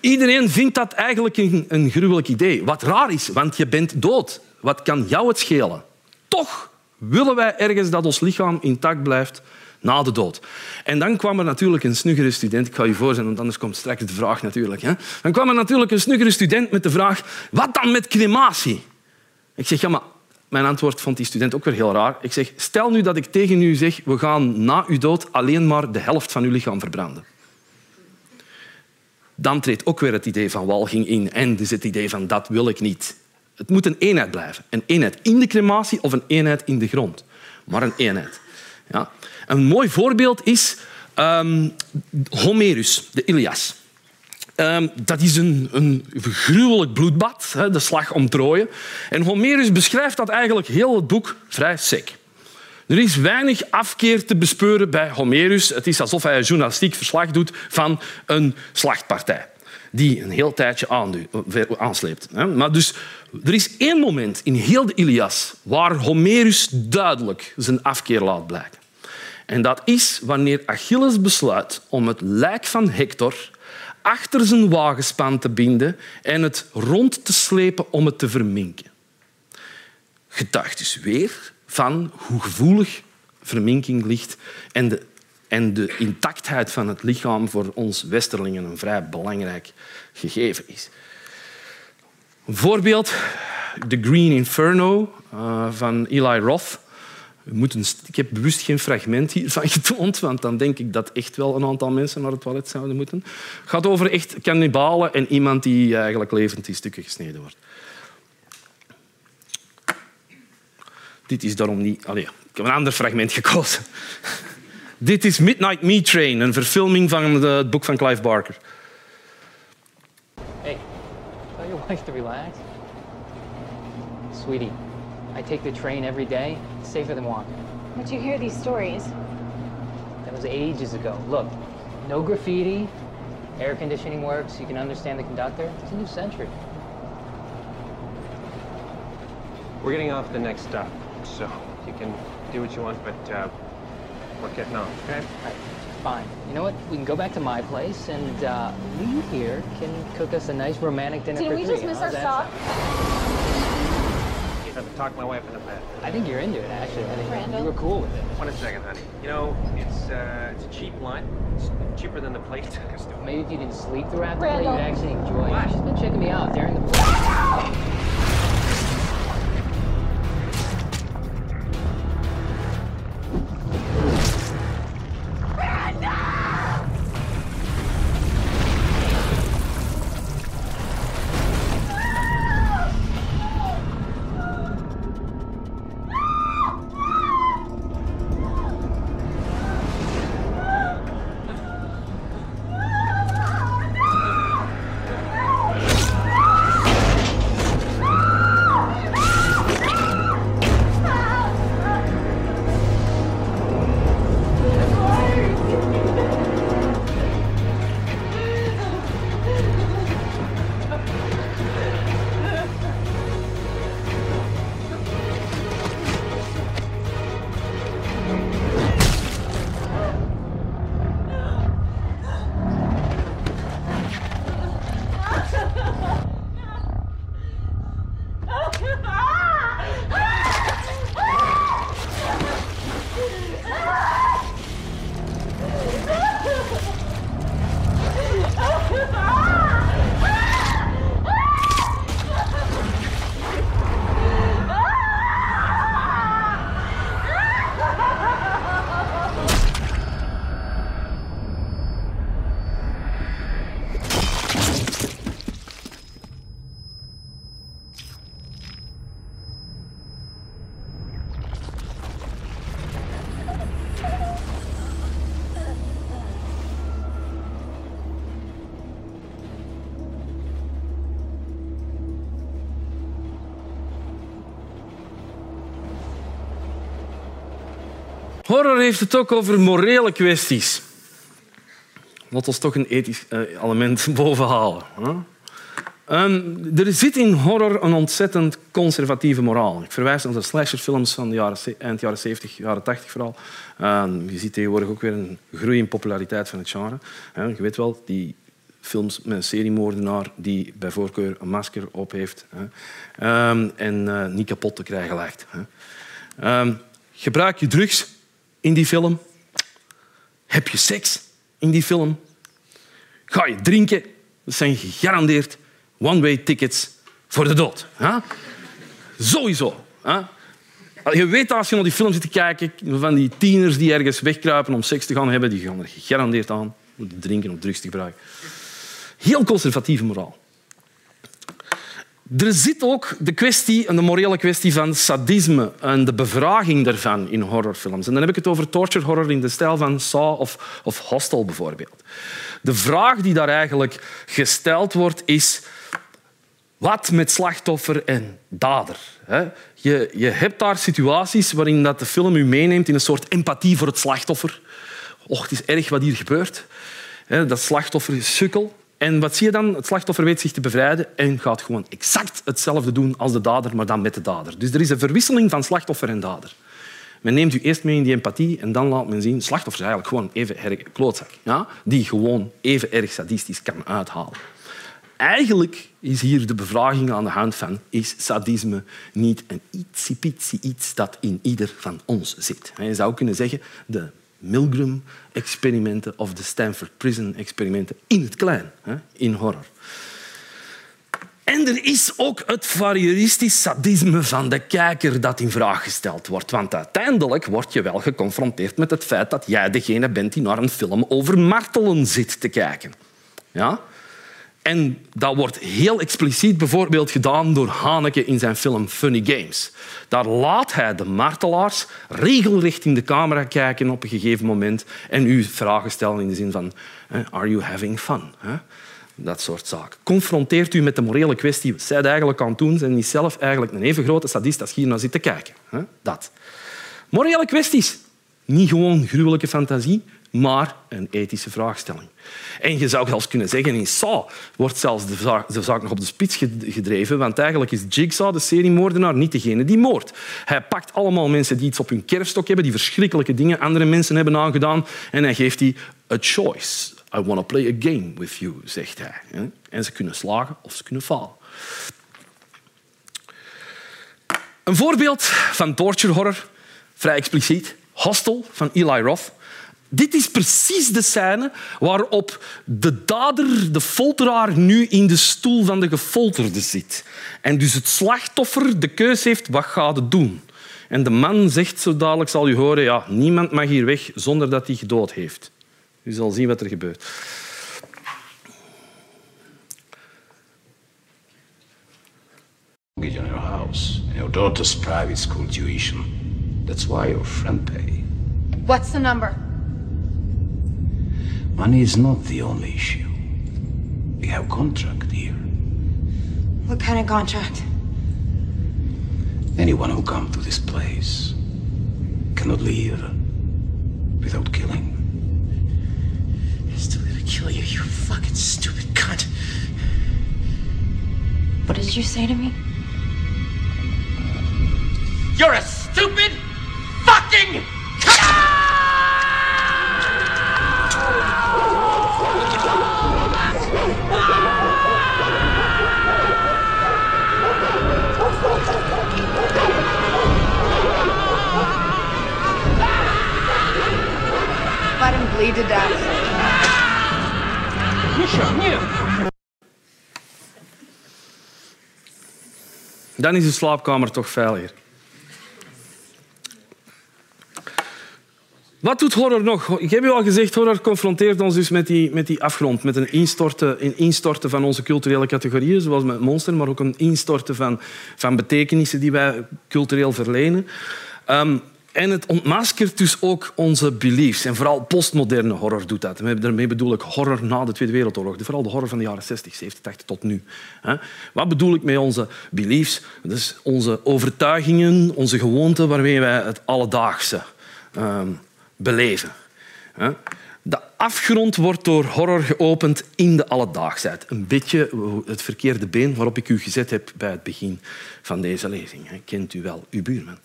iedereen vindt dat eigenlijk een, een gruwelijk idee. Wat raar is, want je bent dood. Wat kan jou het schelen? Toch willen wij ergens dat ons lichaam intact blijft na de dood. En dan kwam er natuurlijk een snuggere student. Ik ga je voorzien, want anders komt straks de vraag natuurlijk. Hè. Dan kwam er natuurlijk een snuggere student met de vraag... Wat dan met crematie? Ik zeg, ja, maar mijn antwoord vond die student ook weer heel raar. Ik zeg, stel nu dat ik tegen u zeg, we gaan na uw dood alleen maar de helft van uw lichaam verbranden. Dan treedt ook weer het idee van walging in en dus het idee van dat wil ik niet. Het moet een eenheid blijven. Een eenheid in de crematie of een eenheid in de grond. Maar een eenheid. Ja. Een mooi voorbeeld is um, Homerus, de Ilias. Um, dat is een, een gruwelijk bloedbad, de slag om Troje. En Homerus beschrijft dat eigenlijk heel het boek vrij sec. Er is weinig afkeer te bespeuren bij Homerus. Het is alsof hij een journalistiek verslag doet van een slachtpartij die een heel tijdje aansleept. Maar dus, er is één moment in heel de Ilias waar Homerus duidelijk zijn afkeer laat blijken. En dat is wanneer Achilles besluit om het lijk van Hector achter zijn wagenspan te binden en het rond te slepen om het te verminken. Getuigt dus weer van hoe gevoelig verminking ligt en de, en de intactheid van het lichaam voor ons Westerlingen een vrij belangrijk gegeven is. Een voorbeeld, The Green Inferno uh, van Eli Roth. Moeten, ik heb bewust geen fragment hiervan getoond, want dan denk ik dat echt wel een aantal mensen naar het toilet zouden moeten. Het gaat over echt kannibalen en iemand die eigenlijk levend in stukken gesneden wordt. Dit is daarom niet... Allee, ik heb een ander fragment gekozen. Dit is Midnight Meat Train, een verfilming van het boek van Clive Barker. Hey, tell your wife to relax. Sweetie, I take the train every day. It's safer than walking. But you hear these stories. That was ages ago. Look, no graffiti, air conditioning works, you can understand the conductor. It's a new century. We're getting off the next stop, so you can do what you want, but uh, we're getting off, okay? All right, fine. You know what? We can go back to my place, and uh, Lee here can cook us a nice romantic dinner Did for we three. just miss How's our stop? Sound? You have to talk my wife into bed. I think you're into it, actually. I think Randall? you were cool with it. One second, honey. You know, it's uh, it's a cheap line. It's cheaper than the place took us to. Maybe if you didn't sleep throughout the day, you'd actually enjoy What? it. She's been checking me out during the. Horror heeft het ook over morele kwesties. Laat ons toch een ethisch eh, element bovenhalen. Ehm, er zit in horror een ontzettend conservatieve moraal. Ik verwijs naar de slasherfilms van de jaren, eind jaren 70, jaren 80 vooral. Ehm, je ziet tegenwoordig ook weer een groei in populariteit van het genre. Je weet wel, die films met een seriemoordenaar die bij voorkeur een masker op heeft ehm, en eh, niet kapot te krijgen lijkt. Gebruik je drugs in die film? Heb je seks in die film? Ga je drinken? Dat zijn gegarandeerd one-way tickets voor de dood. Hè? Sowieso. Hè? Je weet als je naar die film zit te kijken, van die tieners die ergens wegkruipen om seks te gaan hebben, die gaan er gegarandeerd aan om te drinken of drugs te gebruiken. Heel conservatieve moraal. Er zit ook de kwestie, de morele kwestie van sadisme en de bevraging daarvan in horrorfilms. En dan heb ik het over torture horror in de stijl van Saw of, of Hostel bijvoorbeeld. De vraag die daar eigenlijk gesteld wordt is wat met slachtoffer en dader. Je, je hebt daar situaties waarin dat de film u meeneemt in een soort empathie voor het slachtoffer. Och, het is erg wat hier gebeurt. Dat slachtoffer is sukkel. En wat zie je dan? Het slachtoffer weet zich te bevrijden en gaat gewoon exact hetzelfde doen als de dader, maar dan met de dader. Dus er is een verwisseling van slachtoffer en dader. Men neemt u eerst mee in die empathie en dan laat men zien slachtoffers eigenlijk gewoon even erg klootzak. Ja? Die gewoon even erg sadistisch kan uithalen. Eigenlijk is hier de bevraging aan de hand van is sadisme niet een ietsiepietsie iets dat in ieder van ons zit. Je zou kunnen zeggen de Milgram-experimenten of de Stanford Prison-experimenten in het klein, in horror. En er is ook het voyeuristisch sadisme van de kijker dat in vraag gesteld wordt. Want uiteindelijk word je wel geconfronteerd met het feit dat jij degene bent die naar een film over martelen zit te kijken. Ja? En dat wordt heel expliciet bijvoorbeeld gedaan door Haneke in zijn film Funny Games. Daar laat hij de martelaars regelrecht in de camera kijken op een gegeven moment en u vragen stellen in de zin van are you having fun? Dat soort zaken. Confronteert u met de morele kwestie wat zij eigenlijk aan het doen zijn, niet zelf eigenlijk een even grote sadist als hier naar zit te kijken. Dat. Morele kwesties. Niet gewoon gruwelijke fantasie, maar een ethische vraagstelling. En je zou zelfs kunnen zeggen, in Saw wordt zelfs de zaak, nog op de spits gedreven, want eigenlijk is Jigsaw, de seriemoordenaar, niet degene die moordt. Hij pakt allemaal mensen die iets op hun kerfstok hebben, die verschrikkelijke dingen andere mensen hebben aangedaan, en hij geeft die a choice. I want to play a game with you, zegt hij. En ze kunnen slagen of ze kunnen falen. Een voorbeeld van torture horror, vrij expliciet, Hostel van Eli Roth. Dit is precies de scène waarop de dader, de folteraar, nu in de stoel van de gefolterde zit. En dus het slachtoffer de keus heeft wat gaat het doen. En de man zegt zo dadelijk, zal u horen, ja, niemand mag hier weg zonder dat hij gedood heeft. U zal zien wat er gebeurt. in your house and your daughter's private school tuition. That's why your friend pay. What's the number? Money is not the only issue. We have contract here. What kind of contract? Anyone who comes to this place cannot leave without killing. I'm still gonna kill you, you fucking stupid cunt. What did you say to me? You're a stupid fucking Let him bleed to death. Dan is de slaapkamer toch veiliger. Wat doet horror nog? Ik heb u al gezegd, horror confronteert ons dus met die, met die afgrond, met een instorten, een instorten van onze culturele categorieën, zoals met monster, maar ook een instorten van, van betekenissen die wij cultureel verlenen. Um, en het ontmaskert dus ook onze beliefs. En vooral postmoderne horror doet dat. Daarmee bedoel ik horror na de Tweede Wereldoorlog. Vooral de horror van de jaren 60, 70, 80 tot nu. Wat bedoel ik met onze beliefs? Dus onze overtuigingen, onze gewoonten waarmee wij het alledaagse ehm, beleven. De afgrond wordt door horror geopend in de alledaagsheid. Een beetje het verkeerde been waarop ik u gezet heb bij het begin van deze lezing. Kent u wel uw buurman?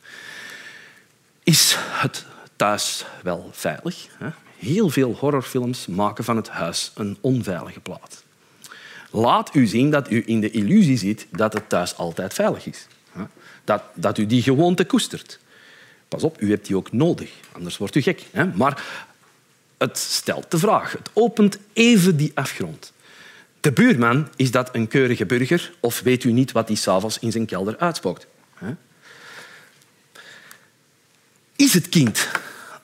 Is het thuis wel veilig? Heel veel horrorfilms maken van het huis een onveilige plaats. Laat u zien dat u in de illusie zit dat het thuis altijd veilig is. Dat, dat u die gewoonte koestert. Pas op, u hebt die ook nodig, anders wordt u gek. Maar het stelt de vraag. Het opent even die afgrond. De buurman, is dat een keurige burger of weet u niet wat hij s'avonds in zijn kelder uitspookt? Is het kind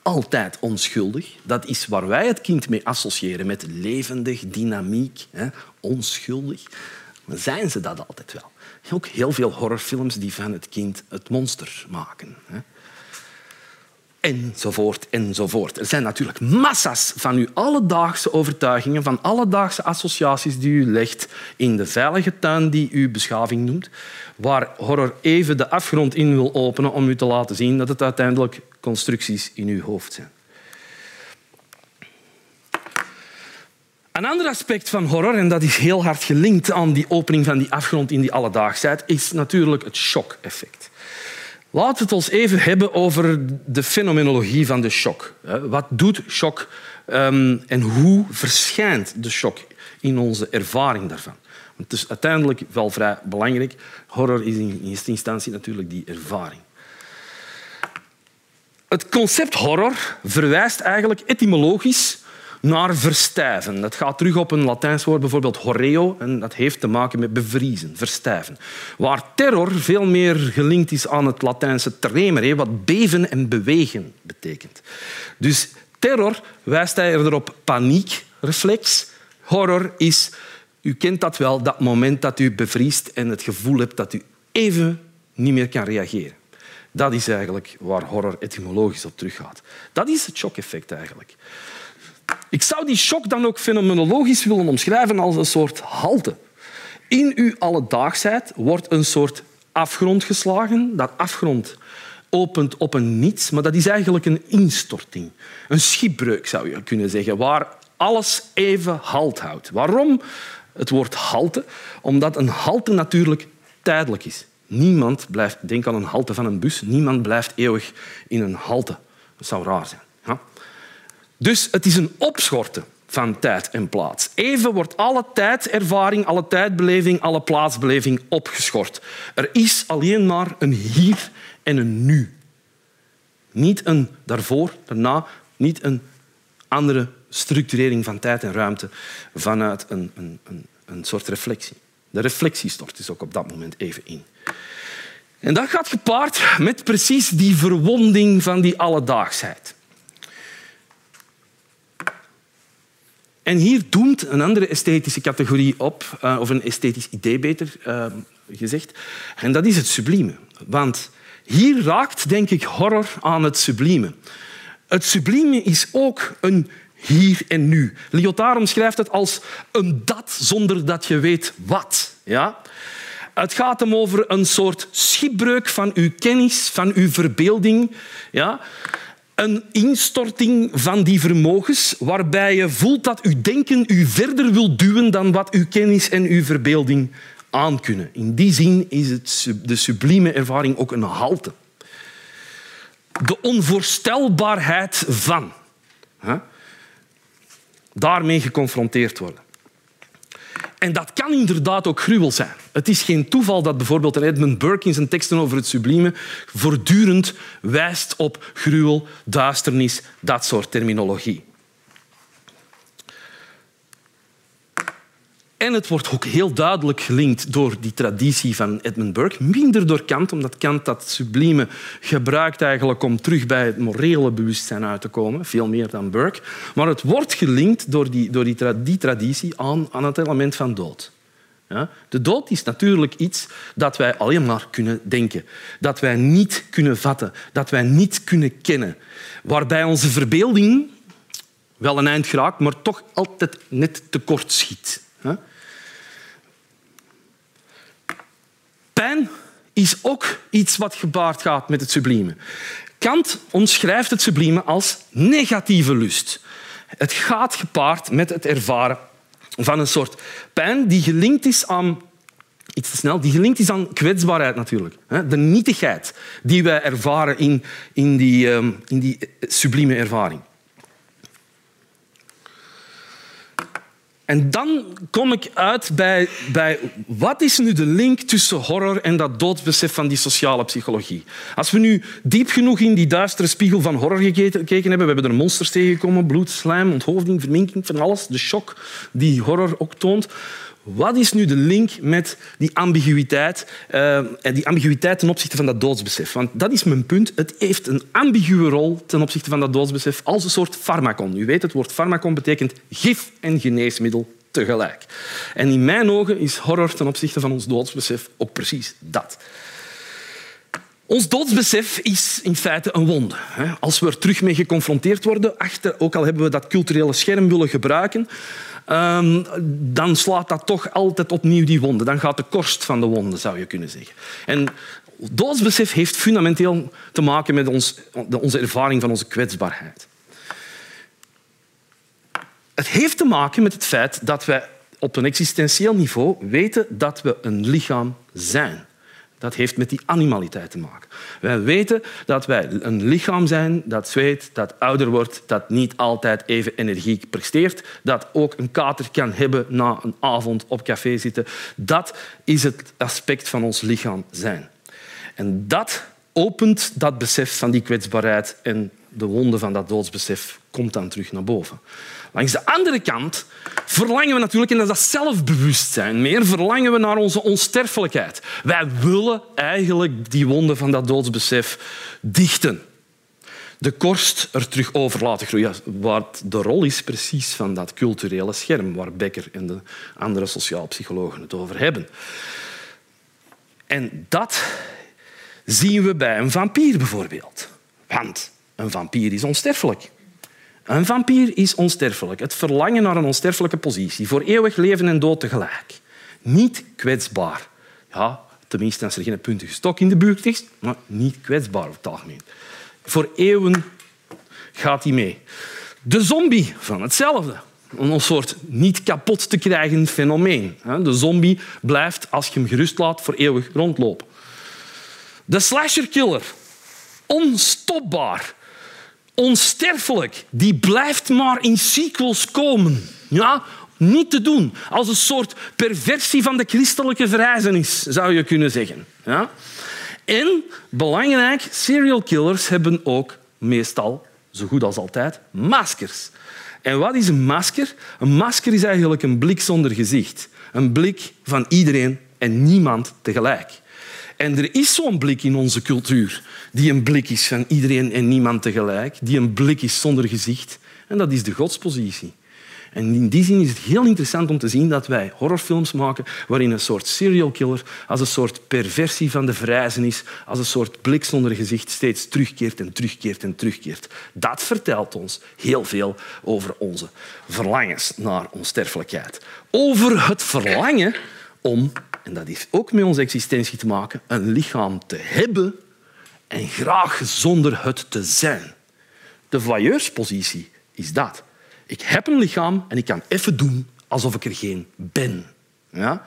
altijd onschuldig? Dat is waar wij het kind mee associëren, met levendig, dynamiek, hè? onschuldig. Maar zijn ze dat altijd wel? Ook heel veel horrorfilms die van het kind het monster maken. Hè? Enzovoort, enzovoort. Er zijn natuurlijk massa's van uw alledaagse overtuigingen, van alledaagse associaties die u legt in de veilige tuin die u beschaving noemt, waar horror even de afgrond in wil openen om u te laten zien dat het uiteindelijk constructies in uw hoofd zijn. Een ander aspect van horror, en dat is heel hard gelinkt aan die opening van die afgrond in die alledaagsheid, is natuurlijk het shock-effect. Laten we het ons even hebben over de fenomenologie van de shock. Wat doet shock ehm, en hoe verschijnt de shock in onze ervaring daarvan? Want het is uiteindelijk wel vrij belangrijk. Horror is in eerste instantie natuurlijk die ervaring. Het concept horror verwijst eigenlijk etymologisch naar verstijven. Dat gaat terug op een Latijns woord, bijvoorbeeld horreo, en dat heeft te maken met bevriezen, verstijven. Waar terror veel meer gelinkt is aan het Latijnse tremere, wat beven en bewegen betekent. Dus terror wijst hij eerder op paniekreflex. Horror is, u kent dat wel, dat moment dat u bevriest en het gevoel hebt dat u even niet meer kan reageren. Dat is eigenlijk waar horror etymologisch op teruggaat. Dat is het shock-effect eigenlijk. Ik zou die shock dan ook fenomenologisch willen omschrijven als een soort halte. In uw alledaagsheid wordt een soort afgrond geslagen. Dat afgrond opent op een niets, maar dat is eigenlijk een instorting. Een schipbreuk zou je kunnen zeggen, waar alles even halt houdt. Waarom het woord halte? Omdat een halte natuurlijk tijdelijk is. Niemand blijft, denk aan een halte van een bus, niemand blijft eeuwig in een halte. Dat zou raar zijn. Dus het is een opschorten van tijd en plaats. Even wordt alle tijdservaring, alle tijdbeleving, alle plaatsbeleving opgeschort. Er is alleen maar een hier en een nu. Niet een daarvoor, daarna, niet een andere structurering van tijd en ruimte vanuit een, een, een, een soort reflectie. De reflectie stort dus ook op dat moment even in. En dat gaat gepaard met precies die verwonding van die alledaagsheid. En hier doemt een andere esthetische categorie op, eh, of een esthetisch idee beter uh, gezegd, en dat is het sublieme. Want hier raakt, denk ik, horror aan het sublieme. Het sublieme is ook een hier en nu. Lyotard omschrijft het als een dat zonder dat je weet wat. Ja? Het gaat hem over een soort schipbreuk van uw kennis, van uw verbeelding. Ja? Een instorting van die vermogens waarbij je voelt dat uw denken u verder wil duwen dan wat uw kennis en uw verbeelding aankunnen. In die zin is het, de sublieme ervaring ook een halte. De onvoorstelbaarheid van. Daarmee geconfronteerd worden. En dat kan inderdaad ook gruwel zijn. Het is geen toeval dat bijvoorbeeld Edmund Burke in zijn teksten over het sublieme voortdurend wijst op gruwel, duisternis, dat soort terminologie. En het wordt ook heel duidelijk gelinkt door die traditie van Edmund Burke. Minder door Kant, omdat Kant dat sublieme gebruikt eigenlijk om terug bij het morele bewustzijn uit te komen. Veel meer dan Burke. Maar het wordt gelinkt door die, door die, traditie aan, aan het element van dood. Ja? De dood is natuurlijk iets dat wij alleen maar kunnen denken. Dat wij niet kunnen vatten. Dat wij niet kunnen kennen. Waarbij onze verbeelding wel een eind geraakt, maar toch altijd net tekort schiet. Pijn is ook iets wat gebaard gaat met het sublieme. Kant omschrijft het sublieme als negatieve lust. Het gaat gepaard met het ervaren van een soort pijn die gelinkt is aan iets te snel, die gelinkt is aan kwetsbaarheid natuurlijk. De nietigheid die wij ervaren in, in, die, ehm, in die sublieme ervaring. En dan kom ik uit bij, bij wat is nu de link tussen horror en dat doodsbesef van die sociale psychologie. Als we nu diep genoeg in die duistere spiegel van horror gekeken hebben, we hebben er monsters tegengekomen, bloed, slijm, onthoofding, verminking, van alles, de shock die horror ook toont. Wat is nu de link met die ambiguïteit, uh, die ambiguïteit ten opzichte van dat doodsbesef? Want dat is mijn punt. Het heeft een ambiguë rol ten opzichte van dat doodsbesef als een soort farmacon. U weet, het woord farmacon betekent gif en geneesmiddel tegelijk. En in mijn ogen is horror ten opzichte van ons doodsbesef ook precies dat. Ons doodsbesef is in feite een wonde. Als we er terug mee geconfronteerd worden, achter, ook al hebben we dat culturele scherm willen gebruiken, Ehm, dan slaat dat toch altijd opnieuw die wonde. Dan gaat de korst van de wonde, zou je kunnen zeggen. En doodsbesef heeft fundamenteel te maken met ons, onze ervaring van onze kwetsbaarheid. Het heeft te maken met het feit dat wij op een existentieel niveau weten dat we een lichaam zijn. Dat heeft met die animaliteit te maken. Wij weten dat wij een lichaam zijn dat zweet, dat ouder wordt, dat niet altijd even energiek presteert, dat ook een kater kan hebben na een avond op café zitten. Dat is het aspect van ons lichaam zijn. En dat opent dat besef van die kwetsbaarheid en de wonde van dat doodsbesef komt dan terug naar boven. Langs de andere kant verlangen we natuurlijk, en dat is zelfbewustzijn meer, verlangen we naar onze onsterfelijkheid. Wij willen eigenlijk die wonden van dat doodsbesef dichten. De korst er terug over laten groeien. Wat de rol is precies van dat culturele scherm waar Becker en de andere sociaal psychologen het over hebben. En dat zien we bij een vampier bijvoorbeeld. Want een vampier is onsterfelijk. Een vampier is onsterfelijk. Het verlangen naar een onsterfelijke positie. Voor eeuwig leven en dood tegelijk. Niet kwetsbaar. Ja, tenminste als er geen puntige stok in de buurt is, maar niet kwetsbaar op het algemeen. Voor eeuwen gaat hij mee. De zombie van hetzelfde. Een soort niet kapot te krijgen fenomeen. De zombie blijft, als je hem gerust laat, voor eeuwig rondlopen. De slasherkiller. Onstopbaar onsterfelijk. Die blijft maar in sequels komen. Ja? Niet te doen. Als een soort perversie van de christelijke verrijzenis, zou je kunnen zeggen. Ja? En, belangrijk, serial killers hebben ook meestal, zo goed als altijd, maskers. En wat is een masker? Een masker is eigenlijk een blik zonder gezicht. Een blik van iedereen en niemand tegelijk. En er is zo'n blik in onze cultuur, die een blik is van iedereen en niemand tegelijk, die een blik is zonder gezicht. En dat is de godspositie. En in die zin is het heel interessant om te zien dat wij horrorfilms maken waarin een soort serial killer als een soort perversie van de verrijzenis, als een soort blik zonder gezicht steeds terugkeert en terugkeert en terugkeert. Dat vertelt ons heel veel over onze verlangens naar onsterfelijkheid. Over het verlangen om en dat heeft ook met onze existentie te maken, een lichaam te hebben en graag zonder het te zijn. De voyeurspositie is dat. Ik heb een lichaam en ik kan even doen alsof ik er geen ben. Ja?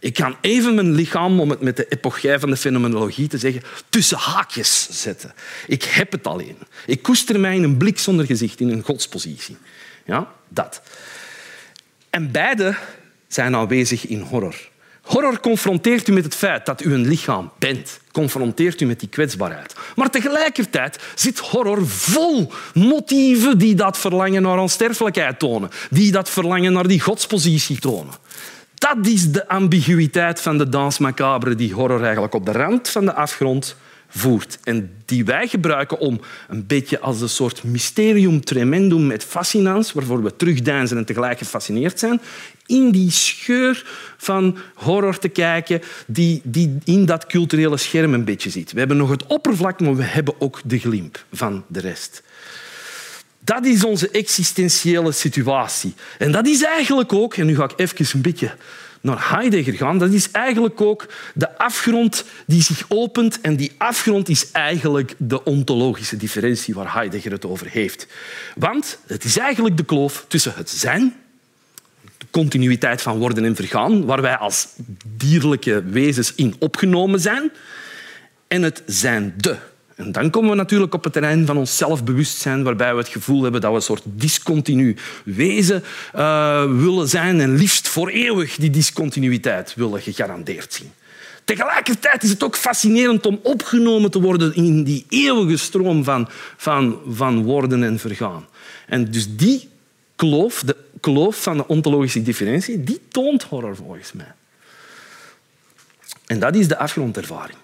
Ik kan even mijn lichaam, om het met de epochei van de fenomenologie te zeggen, tussen haakjes zetten. Ik heb het alleen. Ik koester mij in een blik zonder gezicht, in een godspositie. Ja, dat. En beide zijn aanwezig in horror. Horror confronteert u met het feit dat u een lichaam bent. Confronteert u met die kwetsbaarheid. Maar tegelijkertijd zit horror vol motieven die dat verlangen naar onsterfelijkheid tonen. Die dat verlangen naar die godspositie tonen. Dat is de ambiguïteit van de dans macabre die horror eigenlijk op de rand van de afgrond En die wij gebruiken om een beetje als een soort mysterium tremendum met fascinans, waarvoor we terugdeinzen en tegelijk gefascineerd zijn, in die scheur van horror te kijken die, die in dat culturele scherm een beetje zit. We hebben nog het oppervlak, maar we hebben ook de glimp van de rest. Dat is onze existentiële situatie. En dat is eigenlijk ook, en nu ga ik even een beetje naar Heidegger gaan, dat is eigenlijk ook de afgrond die zich opent. En die afgrond is eigenlijk de ontologische differentie waar Heidegger het over heeft. Want het is eigenlijk de kloof tussen het zijn continuïteit van worden en vergaan, waar wij als dierlijke wezens in opgenomen zijn, en het zijn de. En dan komen we natuurlijk op het terrein van ons zelfbewustzijn, waarbij we het gevoel hebben dat we een soort discontinu wezen uh, willen zijn en liefst voor eeuwig die discontinuïteit willen gegarandeerd zien. Tegelijkertijd is het ook fascinerend om opgenomen te worden in die eeuwige stroom van, van, van worden en vergaan. En dus die kloof, de kloof van de ontologische differentie, die toont horror volgens mij. En dat is de afgrondervaring.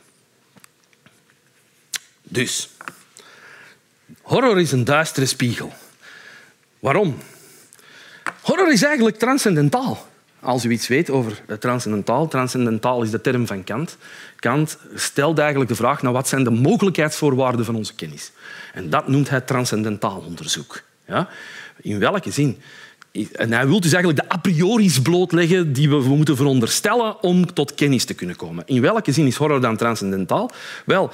Dus, horror is een duistere spiegel. Waarom? Horror is eigenlijk transcendentaal. Als u iets weet over transcendentaal. Transcendentaal is de term van Kant. Kant stelt eigenlijk de vraag naar wat zijn de mogelijkheidsvoorwaarden van onze kennis. En dat noemt hij transcendentaal onderzoek. Ja? In welke zin? Hij wil dus eigenlijk de a priori's blootleggen die we moeten veronderstellen om tot kennis te kunnen komen. In welke zin is horror dan transcendentaal? Wel,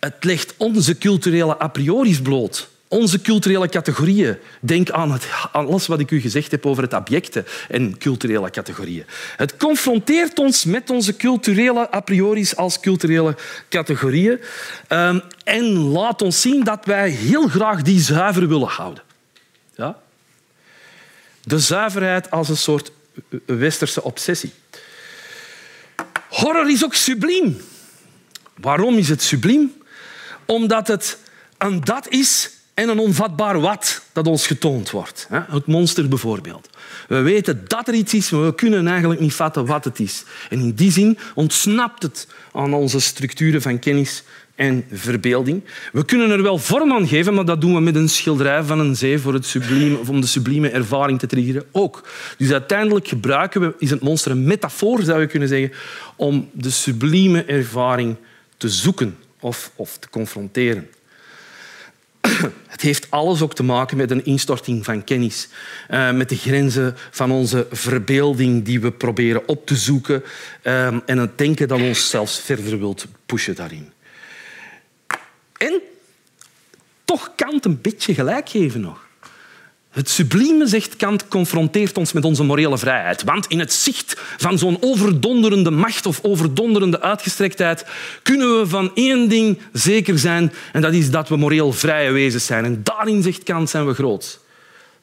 het legt onze culturele a priori's bloot onze culturele categorieën. Denk aan, het, alles wat ik u gezegd heb over het objecten en culturele categorieën. Het confronteert ons met onze culturele a priori's als culturele categorieën ehm, en laat ons zien dat wij heel graag die zuiver willen houden. Ja? De zuiverheid als een soort westerse obsessie. Horror is ook subliem. Waarom is het subliem? Omdat het een dat is en een onvatbaar wat dat ons getoond wordt. Het monster bijvoorbeeld. We weten dat er iets is, maar we kunnen eigenlijk niet vatten wat het is. En in die zin ontsnapt het aan onze structuren van kennis en verbeelding. We kunnen er wel vorm aan geven, maar dat doen we met een schilderij van een zee voor het sublieme, om de sublieme ervaring te triggeren ook. Dus uiteindelijk gebruiken we, is het monster een metafoor, zou je kunnen zeggen, om de sublieme ervaring te zoeken of, of te confronteren. Het heeft alles ook te maken met een instorting van kennis, uh, met de grenzen van onze verbeelding die we proberen op te zoeken uh, en het denken dat ons zelfs verder wilt pushen daarin. En toch Kant een beetje gelijk geven nog. Het sublieme, zegt Kant, confronteert ons met onze morele vrijheid. Want in het zicht van zo'n overdonderende macht of overdonderende uitgestrektheid kunnen we van één ding zeker zijn en dat is dat we moreel vrije wezens zijn. En daarin, zegt Kant, zijn we groot.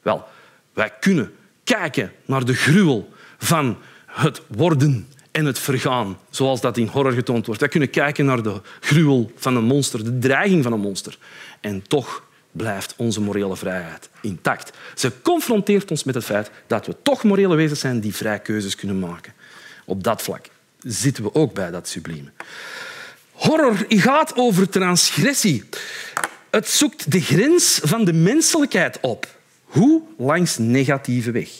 Wel, wij kunnen kijken naar de gruwel van het worden en het vergaan, zoals dat in horror getoond wordt. Wij kunnen kijken naar de gruwel van een monster, de dreiging van een monster. En toch blijft onze morele vrijheid intact. Ze confronteert ons met het feit dat we toch morele wezens zijn die vrij keuzes kunnen maken. Op dat vlak zitten we ook bij dat sublieme. Horror gaat over transgressie. Het zoekt de grens van de menselijkheid op. Hoe? Langs negatieve weg.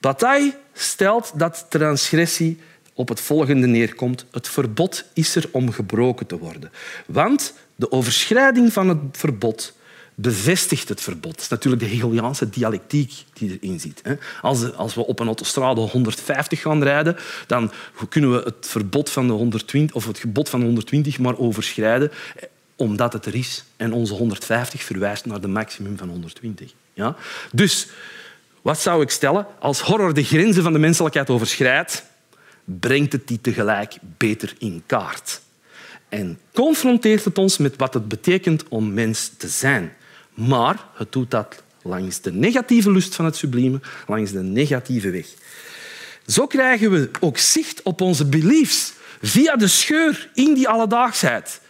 Bataille stelt dat transgressie op het volgende neerkomt. Het verbod is er om gebroken te worden. Want de overschrijding van het verbod bevestigt het verbod. Dat is natuurlijk de Hegeliaanse dialectiek die erin zit. Als, we op een autostrade 150 gaan rijden, dan kunnen we het verbod van de 120 of het gebod van 120 maar overschrijden omdat het er is. En onze 150 verwijst naar de maximum van 120. Ja? Dus wat zou ik stellen? Als horror de grenzen van de menselijkheid overschrijdt, brengt het die tegelijk beter in kaart. En confronteert het ons met wat het betekent om mens te zijn. Maar het doet dat langs de negatieve lust van het sublieme, langs de negatieve weg. Zo krijgen we ook zicht op onze beliefs via de scheur in die alledaagsheid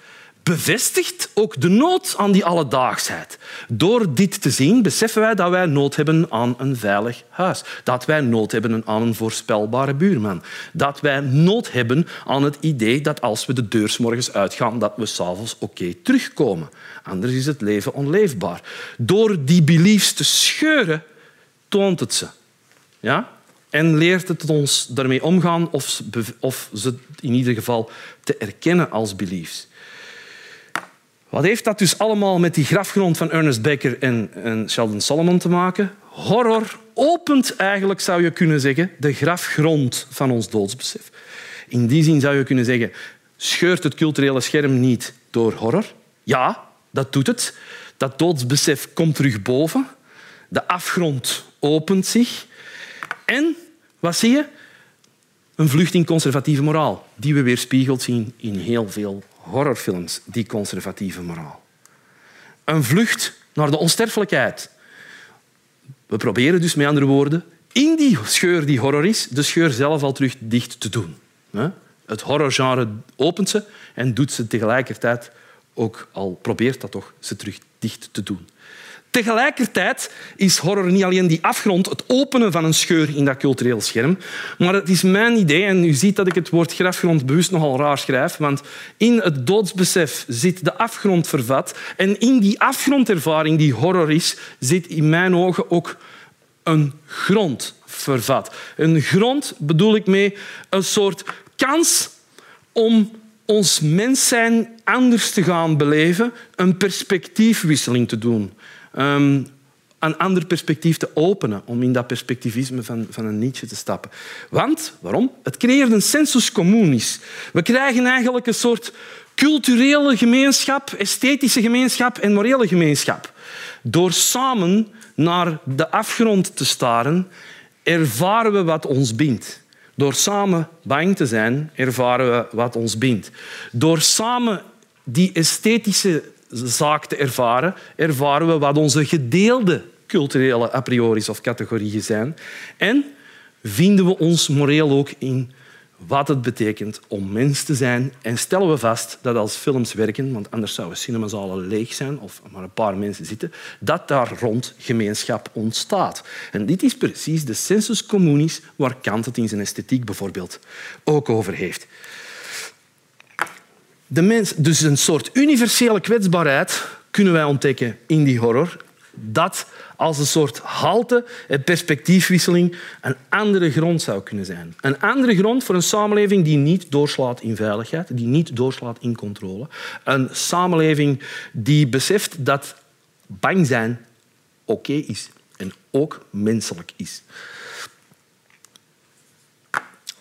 bevestigt ook de nood aan die alledaagsheid. Door dit te zien beseffen wij dat wij nood hebben aan een veilig huis. Dat wij nood hebben aan een voorspelbare buurman. Dat wij nood hebben aan het idee dat als we de deur morgens uitgaan, dat we s'avonds oké terugkomen. Anders is het leven onleefbaar. Door die beliefs te scheuren, toont het ze. Ja? En leert het ons daarmee omgaan of, of ze in ieder geval te erkennen als beliefs. Wat heeft dat dus allemaal met die grafgrond van Ernest Becker en, en Sheldon Solomon te maken? Horror opent eigenlijk, zou je kunnen zeggen, de grafgrond van ons doodsbesef. In die zin zou je kunnen zeggen, scheurt het culturele scherm niet door horror? Ja, dat doet het. Dat doodsbesef komt terug boven. De afgrond opent zich. En, wat zie je? Een vlucht in conservatieve moraal, die we weerspiegeld zien in heel veel horrorfilms, die conservatieve moraal. Een vlucht naar de onsterfelijkheid. We proberen dus met andere woorden in die scheur die horror is, de scheur zelf al terug dicht te doen. Het horrorgenre opent ze en doet ze tegelijkertijd ook al probeert dat toch ze terug dicht te doen. Tegelijkertijd is horror niet alleen die afgrond, het openen van een scheur in dat cultureel scherm, maar het is mijn idee, en u ziet dat ik het woord grafgrond bewust nogal raar schrijf, want in het doodsbesef zit de afgrond vervat en in die afgrondervaring die horror is, zit in mijn ogen ook een grond vervat. Een grond bedoel ik mee een soort kans om ons mens zijn anders te gaan beleven, een perspectiefwisseling te doen. Um, een ander perspectief te openen, om in dat perspectivisme van, van een Nietzsche te stappen. Want, waarom? Het creëert een sensus communis. We krijgen eigenlijk een soort culturele gemeenschap, esthetische gemeenschap en morele gemeenschap. Door samen naar de afgrond te staren, ervaren we wat ons bindt. Door samen bang te zijn, ervaren we wat ons bindt. Door samen die esthetische zaak te ervaren, ervaren we wat onze gedeelde culturele a priori's of categorieën zijn. En vinden we ons moreel ook in wat het betekent om mens te zijn. En stellen we vast dat als films werken, want anders zouden cinemazalen leeg zijn of maar een paar mensen zitten, dat daar rond gemeenschap ontstaat. En dit is precies de sensus communis waar Kant het in zijn esthetiek bijvoorbeeld ook over heeft. De mens, dus een soort universele kwetsbaarheid kunnen wij ontdekken in die horror. Dat als een soort halte en perspectiefwisseling een andere grond zou kunnen zijn. Een andere grond voor een samenleving die niet doorslaat in veiligheid, die niet doorslaat in controle. Een samenleving die beseft dat bang zijn oké is en ook menselijk is.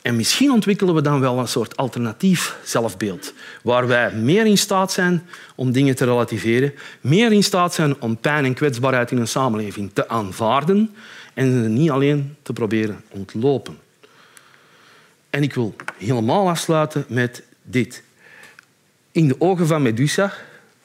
En misschien ontwikkelen we dan wel een soort alternatief zelfbeeld, waar wij meer in staat zijn om dingen te relativeren, meer in staat zijn om pijn en kwetsbaarheid in een samenleving te aanvaarden en ze niet alleen te proberen ontlopen. En ik wil helemaal afsluiten met dit. In de ogen van Medusa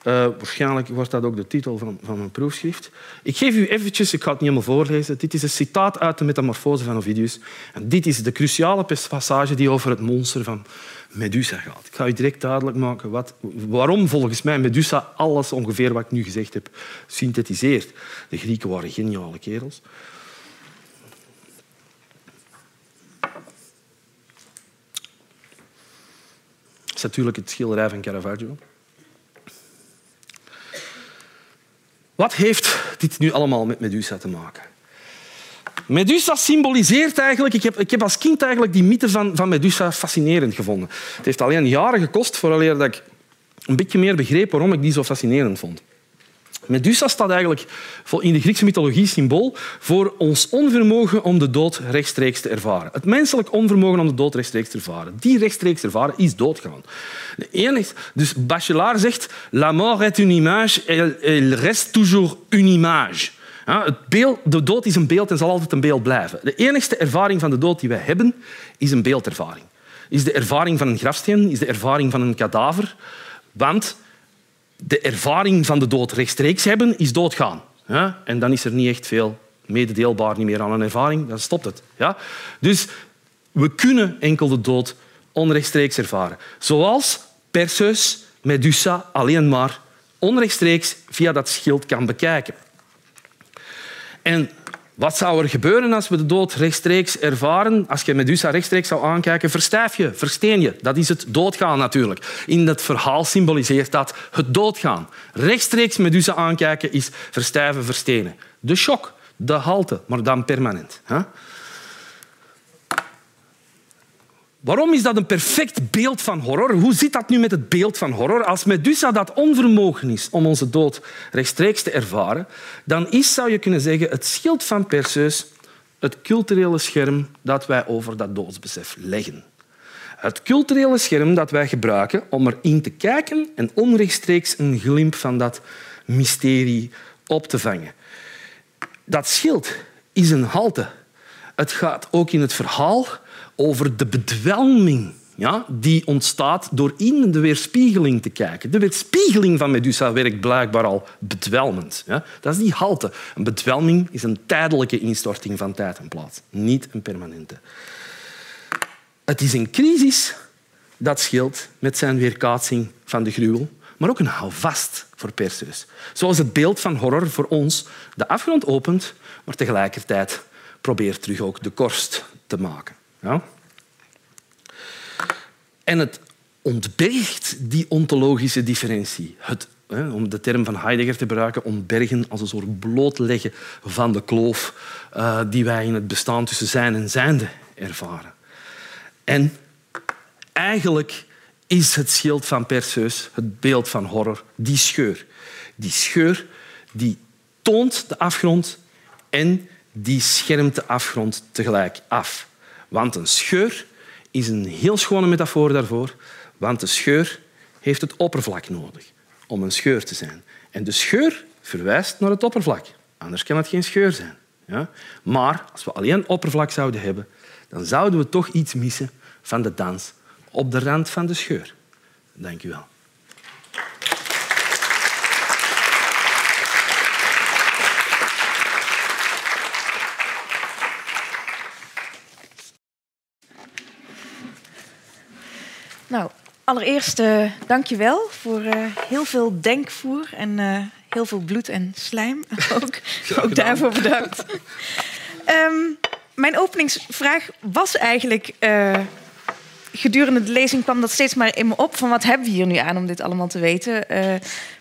uh, waarschijnlijk wordt dat ook de titel van, van mijn proefschrift. Ik geef u eventjes, ik ga het niet helemaal voorlezen. Dit is een citaat uit de Metamorfose van Ovidius. En dit is de cruciale passage die over het monster van Medusa gaat. Ik ga u direct duidelijk maken wat, waarom volgens mij Medusa alles ongeveer wat ik nu gezegd heb synthetiseert. De Grieken waren geniale kerels. Dat is natuurlijk het schilderij van Caravaggio. Wat heeft dit nu allemaal met Medusa te maken? Medusa symboliseert eigenlijk... Ik heb, ik heb als kind eigenlijk die mythe van, van Medusa fascinerend gevonden. Het heeft alleen jaren gekost voordat ik een beetje meer begreep waarom ik die zo fascinerend vond. Medusa staat eigenlijk in de Griekse mythologie symbool voor ons onvermogen om de dood rechtstreeks te ervaren. Het menselijk onvermogen om de dood rechtstreeks te ervaren. Die rechtstreeks ervaren is doodgaan. De enige, dus Bachelard zegt La mort est une image, elle reste toujours une image. het beeld, de dood is een beeld en zal altijd een beeld blijven. De enige ervaring van de dood die wij hebben, is een beeldervaring. Is de ervaring van een grafsteen, is de ervaring van een kadaver. Want de ervaring van de dood rechtstreeks hebben, is doodgaan. Ja? En dan is er niet echt veel mededeelbaar niet meer aan een ervaring. Dan stopt het. Ja? Dus we kunnen enkel de dood onrechtstreeks ervaren. Zoals Perseus Medusa alleen maar onrechtstreeks via dat schild kan bekijken. En wat zou er gebeuren als we de dood rechtstreeks ervaren? Als je Medusa rechtstreeks zou aankijken, verstijf je, versteen je. Dat is het doodgaan natuurlijk. In het verhaal symboliseert dat het doodgaan. Rechtstreeks Medusa aankijken is verstijven, verstenen. De shock, de halte, maar dan permanent. Waarom is dat een perfect beeld van horror? Hoe zit dat nu met het beeld van horror? Als Medusa dat onvermogen is om onze dood rechtstreeks te ervaren, dan is, zou je kunnen zeggen, het schild van Perseus het culturele scherm dat wij over dat doodsbesef leggen. Het culturele scherm dat wij gebruiken om erin te kijken en onrechtstreeks een glimp van dat mysterie op te vangen. Dat schild is een halte. Het gaat ook in het verhaal over de bedwelming ja, die ontstaat door in de weerspiegeling te kijken. De weerspiegeling van Medusa werkt blijkbaar al bedwelmend. Ja. Dat is die halte. Een bedwelming is een tijdelijke instorting van tijd en plaats, niet een permanente. Het is een crisis dat scheelt met zijn weerkaatsing van de gruwel, maar ook een houvast voor Perseus. Zoals het beeld van horror voor ons de afgrond opent, maar tegelijkertijd probeert terug ook de korst te maken. Ja? En het ontbergt die ontologische differentie. Het, hè, om de term van Heidegger te gebruiken, ontbergen als een soort blootleggen van de kloof uh, die wij in het bestaan tussen zijn en zijnde ervaren. En eigenlijk is het schild van Perseus, het beeld van horror, die scheur. Die scheur die toont de afgrond en die schermt de afgrond tegelijk af. Want een scheur is een heel schone metafoor daarvoor, want de scheur heeft het oppervlak nodig om een scheur te zijn. En de scheur verwijst naar het oppervlak. Anders kan het geen scheur zijn. Ja? Maar als we alleen oppervlak zouden hebben, dan zouden we toch iets missen van de dans op de rand van de scheur. Dank u wel. Nou, allereerst uh, dank je wel voor uh, heel veel denkvoer en uh, heel veel bloed en slijm. ook, ook daarvoor bedankt. um, mijn openingsvraag was eigenlijk gedurende de lezing kwam dat steeds maar in me op van wat hebben we hier nu aan om dit allemaal te weten? Uh,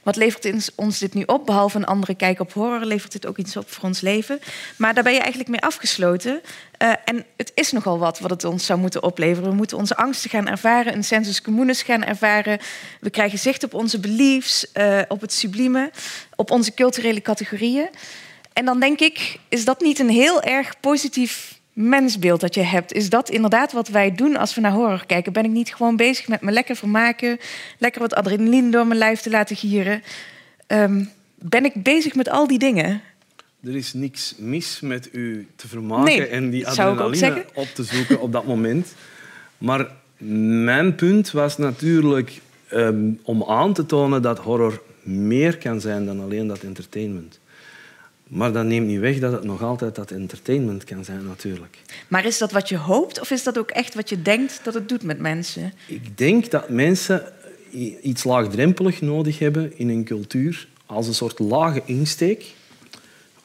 wat levert ons dit nu op? Behalve een andere kijk op horror levert dit ook iets op voor ons leven. Maar daar ben je eigenlijk mee afgesloten. Uh, en het is nogal wat wat het ons zou moeten opleveren. We moeten onze angsten gaan ervaren, een sensus communis gaan ervaren. We krijgen zicht op onze beliefs, uh, op het sublieme, op onze culturele categorieën. En dan denk ik, is dat niet een heel erg positief mensbeeld dat je hebt. Is dat inderdaad wat wij doen als we naar horror kijken? Ben ik niet gewoon bezig met me lekker vermaken, lekker wat adrenaline door mijn lijf te laten gieren? Um, ben ik bezig met al die dingen? Er is niks mis met u te vermaken en die adrenaline op te zoeken op dat moment. Maar mijn punt was natuurlijk um, om aan te tonen dat horror meer kan zijn dan alleen dat entertainment. Maar dat neemt niet weg dat het nog altijd dat entertainment kan zijn, natuurlijk. Maar is dat wat je hoopt of is dat ook echt wat je denkt dat het doet met mensen? Ik denk dat mensen iets laagdrempelig nodig hebben in een cultuur als een soort lage insteek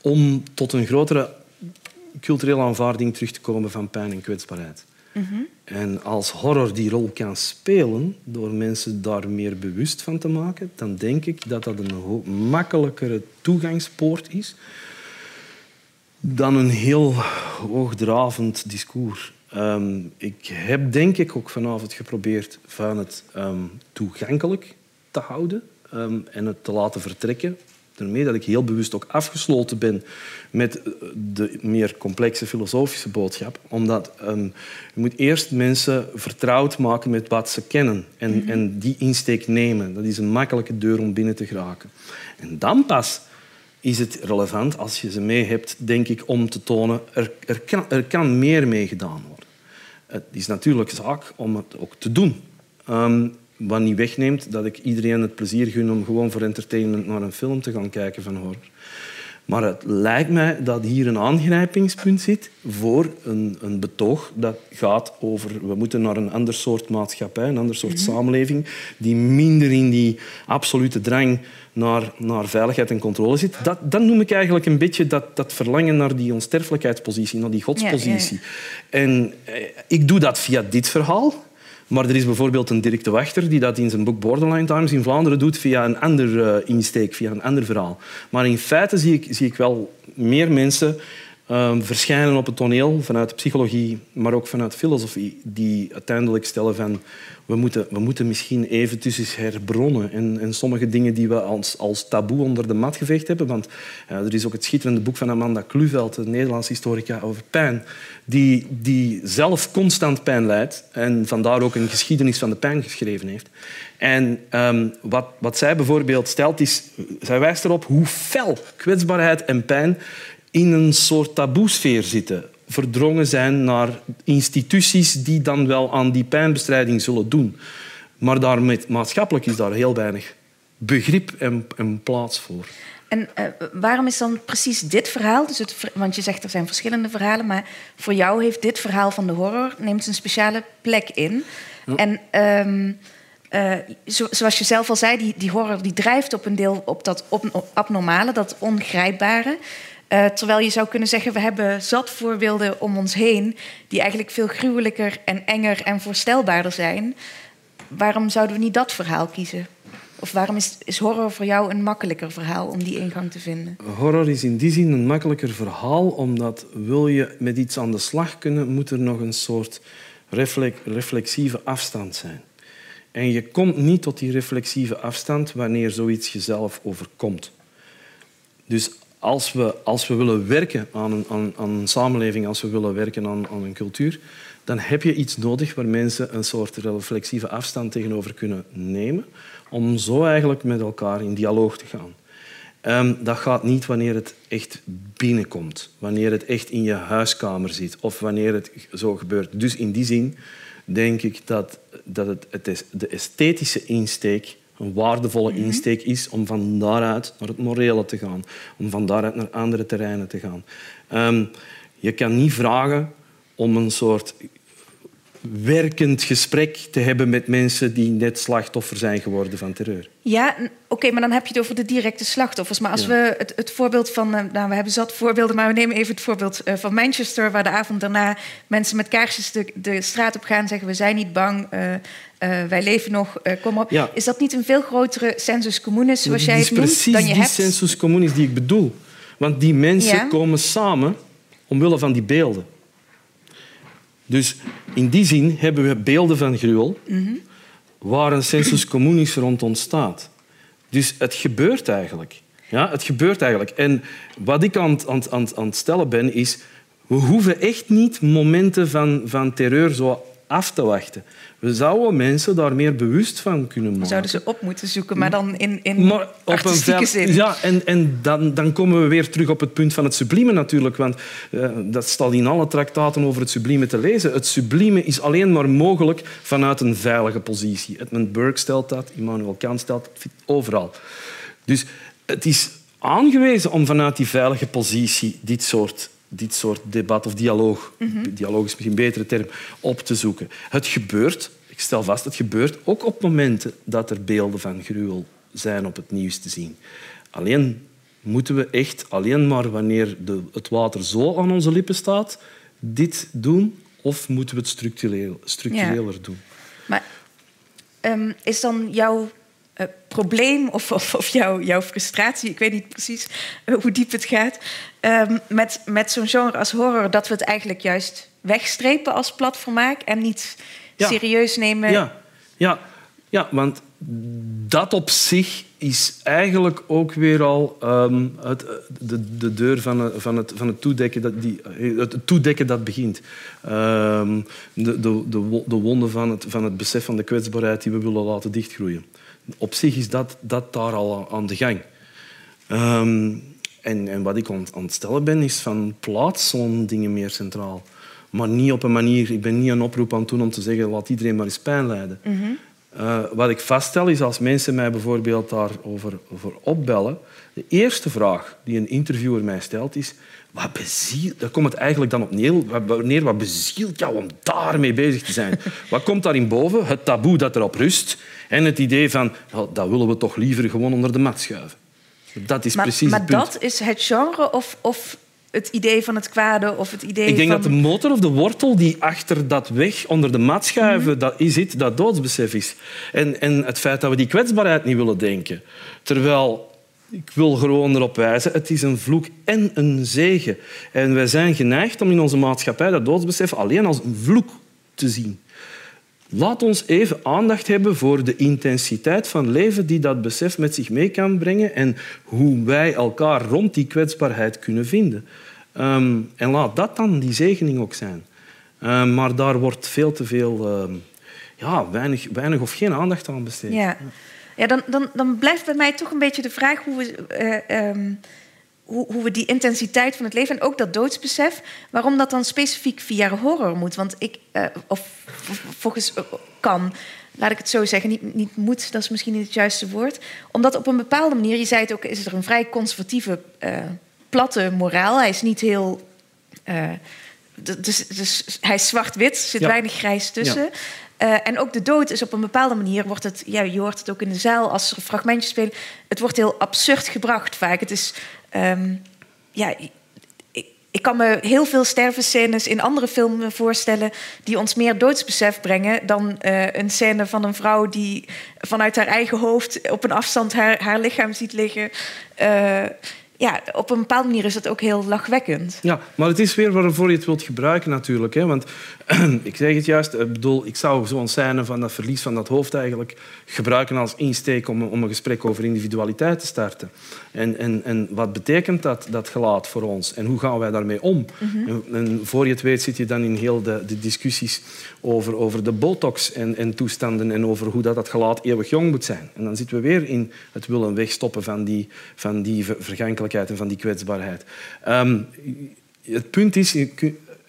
om tot een grotere culturele aanvaarding terug te komen van pijn en kwetsbaarheid. Mm En als horror die rol kan spelen door mensen daar meer bewust van te maken, dan denk ik dat dat een makkelijkere toegangspoort is dan een heel hoogdravend discours. Um, ik heb denk ik ook vanavond geprobeerd van het um, toegankelijk te houden um, en het te laten vertrekken Daarmee dat ik heel bewust ook afgesloten ben met de meer complexe filosofische boodschap. Omdat um, je moet eerst mensen vertrouwd maken met wat ze kennen en, mm -hmm. en die insteek nemen. Dat is een makkelijke deur om binnen te geraken. En dan pas is het relevant als je ze mee hebt, denk ik, om te tonen er, er, kan, er kan meer mee gedaan worden. Het is natuurlijk zaak om het ook te doen. Um, wat niet wegneemt dat ik iedereen het plezier gun om gewoon voor entertainment naar een film te gaan kijken van horror. Maar het lijkt mij dat hier een aangrijpingspunt zit voor een, een betoog dat gaat over we moeten naar een ander soort maatschappij, een ander soort mm -hmm. samenleving, die minder in die absolute drang naar, naar veiligheid en controle zit. Dat, dat noem ik eigenlijk een beetje dat, dat verlangen naar die onsterfelijkheidspositie, naar die godspositie. Ja, ja, ja. En eh, ik doe dat via dit verhaal. Maar er is bijvoorbeeld een Dirk de Wachter die dat in zijn boek Borderline Times in Vlaanderen doet via een ander uh, insteek, via een ander verhaal. Maar in feite zie ik, zie ik wel meer mensen um, verschijnen op het toneel vanuit psychologie, maar ook vanuit filosofie, die uiteindelijk stellen van we moeten, we moeten misschien even tussen herbronnen en, en sommige dingen die we als, als taboe onder de mat geveegd hebben. Want er is ook het schitterende boek van Amanda Kluveld, een Nederlandse historica over pijn, die, die zelf constant pijn lijdt en vandaar ook een geschiedenis van de pijn geschreven heeft. En um, wat, wat zij bijvoorbeeld stelt, is, zij wijst erop hoe fel kwetsbaarheid en pijn in een soort taboesfeer zitten. Verdrongen zijn naar instituties die dan wel aan die pijnbestrijding zullen doen. Maar daarmee, maatschappelijk is daar heel weinig begrip en, en plaats voor. En uh, waarom is dan precies dit verhaal? Dus het, want je zegt er zijn verschillende verhalen, maar voor jou heeft dit verhaal van de horror neemt een speciale plek in. Ja. En um, uh, zo, zoals je zelf al zei, die, die horror die drijft op een deel op dat op, abnormale, dat ongrijpbare. Uh, terwijl je zou kunnen zeggen, we hebben zat voorbeelden om ons heen die eigenlijk veel gruwelijker en enger en voorstelbaarder zijn. Waarom zouden we niet dat verhaal kiezen? Of waarom is, is horror voor jou een makkelijker verhaal om die ingang te vinden? Horror is in die zin een makkelijker verhaal, omdat wil je met iets aan de slag kunnen, moet er nog een soort reflexieve afstand zijn. En je komt niet tot die reflexieve afstand wanneer zoiets jezelf overkomt. Dus als we, als we willen werken aan een, aan, aan een samenleving, als we willen werken aan, aan een cultuur, dan heb je iets nodig waar mensen een soort reflexieve afstand tegenover kunnen nemen, om zo eigenlijk met elkaar in dialoog te gaan. Ehm, dat gaat niet wanneer het echt binnenkomt, wanneer het echt in je huiskamer zit of wanneer het zo gebeurt. Dus in die zin denk ik dat, dat het, het is de esthetische insteek een waardevolle Mhm. insteek is om van daaruit naar het morele te gaan, om van daaruit naar andere terreinen te gaan. Ehm, je kan niet vragen om een soort werkend gesprek te hebben met mensen die net slachtoffer zijn geworden van terreur. Ja, oké, maar dan heb je het over de directe slachtoffers. Maar als Ja. we het, het voorbeeld van... eh, nou, we hebben zat voorbeelden, maar we nemen even het voorbeeld eh, van Manchester... waar de avond daarna mensen met kaarsjes de, de straat op gaan... zeggen we zijn niet bang, eh, wij leven nog, kom op. Ja. Is dat niet een veel grotere sensus communis, zoals jij het noemt, precies dan je die hebt? sensus communis die ik bedoel. Want die mensen Ja. komen samen omwille van die beelden. Dus in die zin hebben we beelden van gruwel waar een sensus communis rond ontstaat. Dus het gebeurt eigenlijk. Ja, het gebeurt eigenlijk. En wat ik aan, aan, aan, aan het stellen ben, is... We hoeven echt niet momenten van, van terreur zo af te wachten. We zouden mensen daar meer bewust van kunnen We maken. zouden ze op moeten zoeken, maar dan in, in Maar op een zin. Ja, en, en dan, dan komen we weer terug op het punt van het sublieme natuurlijk. Want eh, dat staat in alle traktaten over het sublieme te lezen. Het sublieme is alleen maar mogelijk vanuit een veilige positie. Edmund Burke stelt dat, Immanuel Kant stelt dat, overal. Dus het is aangewezen om vanuit die veilige positie dit soort, dit soort debat of dialoog, dialoog is misschien een betere term, op te zoeken. Het gebeurt, ik stel vast, het gebeurt ook op momenten dat er beelden van gruwel zijn op het nieuws te zien. Alleen moeten we echt, alleen maar wanneer de, het water zo aan onze lippen staat, dit doen, of moeten we het structureel, structureler doen? Maar ehm, is dan jouw eh, probleem of, of, of jouw, jouw frustratie, ik weet niet precies eh, hoe diep het gaat, ehm, met, met zo'n genre als horror, dat we het eigenlijk juist wegstrepen als platformaak en niet Ja. serieus nemen? Ja, ja, ja, want dat op zich is eigenlijk ook weer al ehm, het, de, de deur van, het- van, het, van het, toedekken dat die, het toedekken dat begint. Ehm, de, de, de wonden van het, van het besef van de kwetsbaarheid die we willen laten dichtgroeien. Op zich is dat, dat daar al aan de gang. Ehm, en, en wat ik aan, aan het stellen ben, is van plaats zo'n dingen meer centraal. Maar niet op een manier... Ik ben niet een oproep aan het doen om te zeggen laat iedereen maar eens pijn lijden. Eh, wat ik vaststel is als mensen mij bijvoorbeeld daarover over opbellen, de eerste vraag die een interviewer mij stelt is wat bezielt, daar komt het eigenlijk dan op neer, wat, bezielt jou om daarmee bezig te zijn? wat komt daarin boven? Het taboe dat erop rust en het idee van "Ja, dat willen we toch liever gewoon onder de mat schuiven. Dat is maar precies maar het punt. dat is het genre of, of het idee van het kwade of het idee Ik denk van... dat de motor of de wortel die achter dat weg onder de mat schuiven, dat is het, dat doodsbesef is. En, en het feit dat we die kwetsbaarheid niet willen denken. Terwijl, ik wil gewoon erop wijzen, het is een vloek en een zegen. En wij zijn geneigd om in onze maatschappij dat doodsbesef alleen als een vloek te zien. Laat ons even aandacht hebben voor de intensiteit van leven die dat besef met zich mee kan brengen en hoe wij elkaar rond die kwetsbaarheid kunnen vinden. Ehm, en laat dat dan die zegening ook zijn. Ehm, maar daar wordt veel te veel, ehm, ja, weinig, weinig of geen aandacht aan besteed. Ja, ja dan, dan, dan blijft bij mij toch een beetje de vraag hoe we, eh, ehm, hoe, hoe we die intensiteit van het leven en ook dat doodsbesef, waarom dat dan specifiek via horror moet. Want ik, eh, of volgens eh, kan, laat ik het zo zeggen, niet, niet moet, dat is misschien niet het juiste woord. Omdat op een bepaalde manier, je zei het ook, is er een vrij conservatieve, platte moraal. Hij is niet heel. dus, dus hij is zwart-wit, er zit Ja. weinig grijs tussen. Eh, en ook de dood is op een bepaalde manier, wordt het, ja, je hoort het ook in de zaal als er fragmentjes spelen, het wordt heel absurd gebracht vaak. Het is, ehm, ja, ik, ik kan me heel veel stervenscènes in andere films voorstellen die ons meer doodsbesef brengen dan eh, een scène van een vrouw die vanuit haar eigen hoofd op een afstand haar, haar lichaam ziet liggen. Eh, ja, op een bepaalde manier is dat ook heel lachwekkend. Ja, maar het is weer waarvoor je het wilt gebruiken natuurlijk. Hè? Want ik zeg het juist, ik, bedoel, ik zou zo'n scène van dat verlies van dat hoofd eigenlijk gebruiken als insteek om, om een gesprek over individualiteit te starten. En, en, en wat betekent dat, dat gelaat voor ons? En hoe gaan wij daarmee om? en, en voor je het weet zit je dan in heel de, de discussies over, over de botox en, en toestanden en over hoe dat, dat gelaat eeuwig jong moet zijn. En dan zitten we weer in het willen wegstoppen van die, van die ver- en van die kwetsbaarheid. Ehm, het punt is,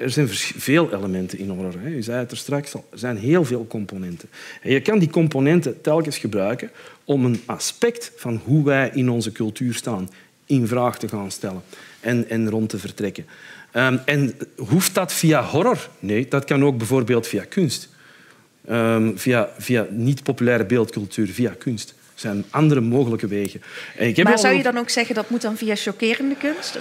er zijn veel elementen in horror. Hè. Je zei het er straks al. Er zijn heel veel componenten. En je kan die componenten telkens gebruiken om een aspect van hoe wij in onze cultuur staan in vraag te gaan stellen en, en rond te vertrekken. Ehm, en hoeft dat via horror? Nee, dat kan ook bijvoorbeeld via kunst. Ehm, via, via niet-populaire beeldcultuur, via kunst. Zijn andere mogelijke wegen. En ik heb maar zou je dan ook zeggen dat moet dan via chockerende kunst?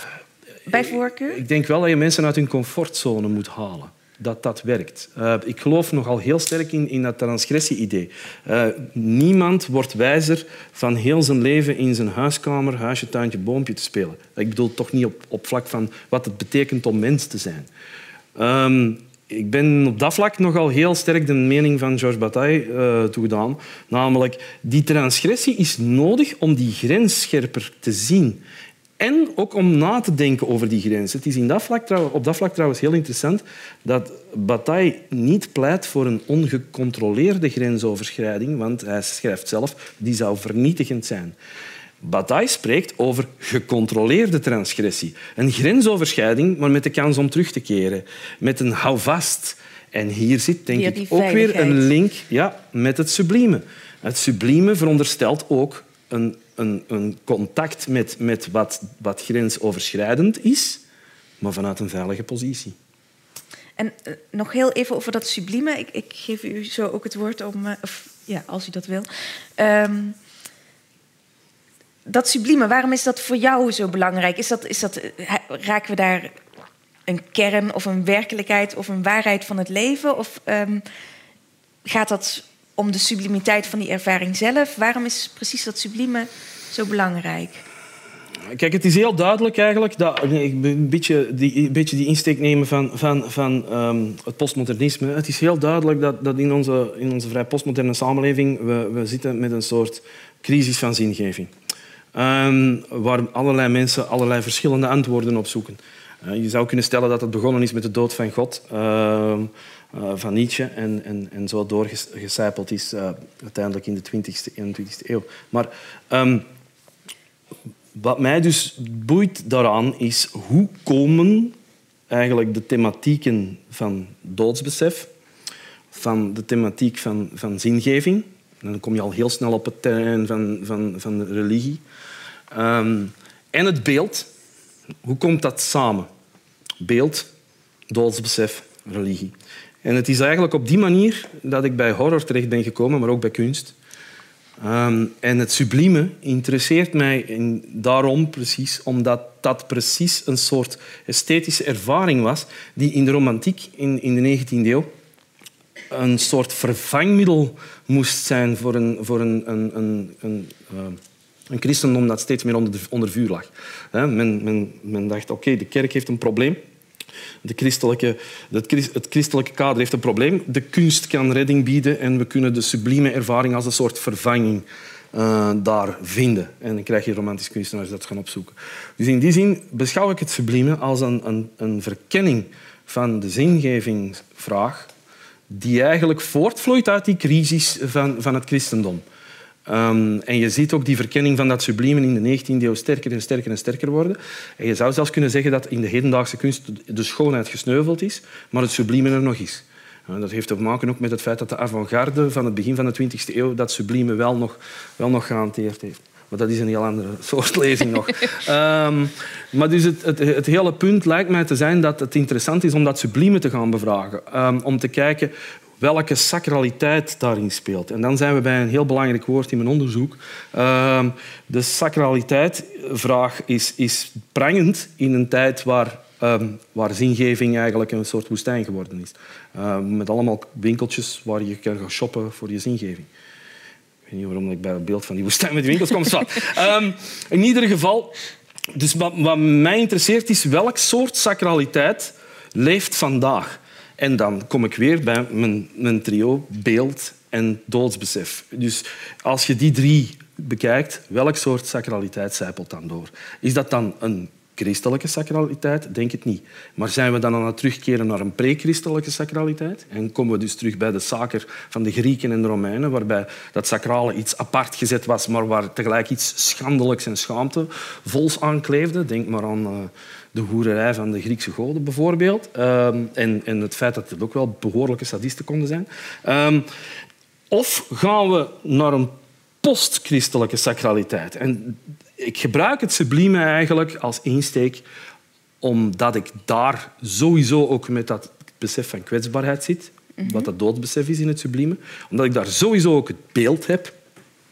Bij voorkeur? Ik denk wel dat je mensen uit hun comfortzone moet halen. Dat dat werkt. Eh, ik geloof nogal heel sterk in, in dat transgressie-idee. Eh, niemand wordt wijzer van heel zijn leven in zijn huiskamer, huisje, tuintje, boompje te spelen. Ik bedoel toch niet op, op vlak van wat het betekent om mens te zijn. Ehm, ik ben op dat vlak nogal heel sterk de mening van Georges Bataille eh, toegedaan. Namelijk, die transgressie is nodig om die grens scherper te zien. En ook om na te denken over die grens. Het is in dat vlak, op dat vlak trouwens heel interessant dat Bataille niet pleit voor een ongecontroleerde grensoverschrijding, want hij schrijft zelf, die zou vernietigend zijn. Bataille spreekt over gecontroleerde transgressie. Een grensoverschrijding, maar met de kans om terug te keren. Met een houvast. En hier zit denk ik ook weer een link ja, met het sublieme. Het sublieme veronderstelt ook een, een, een contact met, met wat, wat grensoverschrijdend is, maar vanuit een veilige positie. En eh, nog heel even over dat sublieme. Ik, ik geef u zo ook het woord om, eh, of, ja, als u dat wil. Ehm, dat sublieme, waarom is dat voor jou zo belangrijk? Is dat, is dat, eh, raken we daar een kern of een werkelijkheid of een waarheid van het leven? Of ehm, gaat dat om de sublimiteit van die ervaring zelf? Waarom is precies dat sublieme zo belangrijk? Kijk, het is heel duidelijk eigenlijk dat een beetje die, een beetje die insteek nemen van, van, van ehm, het postmodernisme. Het is heel duidelijk dat, dat in, onze, in onze vrij postmoderne samenleving we, we zitten met een soort crisis van zingeving. Waar allerlei mensen allerlei verschillende antwoorden op zoeken. Eh, je zou kunnen stellen dat het begonnen is met de dood van God, ehm, eh, van Nietzsche, en, en, en zo doorgecijpeld is eh, uiteindelijk in de 20e, 21e eeuw. Maar ehm, wat mij dus boeit daaraan is hoe komen eigenlijk de thematieken van doodsbesef, van de thematiek van, van zingeving, dan kom je al heel snel op het terrein van, van, van religie, ehm, en het beeld, hoe komt dat samen? Beeld, doodsbesef, religie. En het is eigenlijk op die manier dat ik bij horror terecht ben gekomen, maar ook bij kunst. Ehm, en het sublieme interesseert mij in, daarom precies, omdat dat precies een soort esthetische ervaring was die in de romantiek in, in de 19e eeuw een soort vervangmiddel moest zijn voor een, voor een, een, een, een, eh, een christendom dat steeds meer onder, de- onder vuur lag. Men, men, men dacht, oké, de kerk heeft een probleem. De christelijke, het, het christelijke kader heeft een probleem. De kunst kan redding bieden en we kunnen de sublieme ervaring als een soort vervanging eh, daar vinden. En dan krijg je romantische kunstenaars dat gaan opzoeken. Dus in die zin beschouw ik het sublieme als een, een, een verkenning van de zingevingsvraag die eigenlijk voortvloeit uit die crisis van, van het christendom. Ehm, en je ziet ook die verkenning van dat sublieme in de 19e eeuw sterker en sterker en sterker worden. En je zou zelfs kunnen zeggen dat in de hedendaagse kunst de schoonheid gesneuveld is, maar het sublieme er nog is. Dat heeft te maken ook met het feit dat de avant-garde van het begin van de 20e eeuw dat sublieme wel nog, wel nog gehanteerd heeft. Maar dat is een heel andere soort lezing nog. Ehm, maar dus het, het, het hele punt lijkt mij te zijn dat het interessant is om dat sublieme te gaan bevragen. Ehm, om te kijken welke sacraliteit daarin speelt. En dan zijn we bij een heel belangrijk woord in mijn onderzoek. Ehm, de sacraliteitvraag is, is prangend in een tijd waar, ehm, waar zingeving eigenlijk een soort woestijn geworden is. Ehm, met allemaal winkeltjes waar je kan gaan shoppen voor je zingeving. Ik weet niet waarom ik bij het beeld van die woestijn met die winkels kom staan. In ieder geval, Dus wat, wat mij interesseert is welk soort sacraliteit leeft vandaag. En dan kom ik weer bij mijn, mijn trio beeld en doodsbesef. Dus als je die drie bekijkt, welk soort sacraliteit zijpelt dan door? Is dat dan een christelijke sacraliteit? Denk het niet. Maar zijn we dan aan het terugkeren naar een pre-christelijke sacraliteit? En komen we dus terug bij de saker van de Grieken en de Romeinen, waarbij dat sacrale iets apart gezet was, maar waar tegelijk iets schandelijks en schaamtevols aan kleefde? Denk maar aan uh, de hoererij van de Griekse goden bijvoorbeeld. Um, en, en, het feit dat het ook wel behoorlijke sadisten konden zijn. Um, of gaan we naar een post-christelijke sacraliteit? En ik gebruik het sublieme eigenlijk als insteek omdat ik daar sowieso ook met dat besef van kwetsbaarheid zit, mm-hmm. wat dat doodsbesef is in het sublieme, omdat ik daar sowieso ook het beeld heb.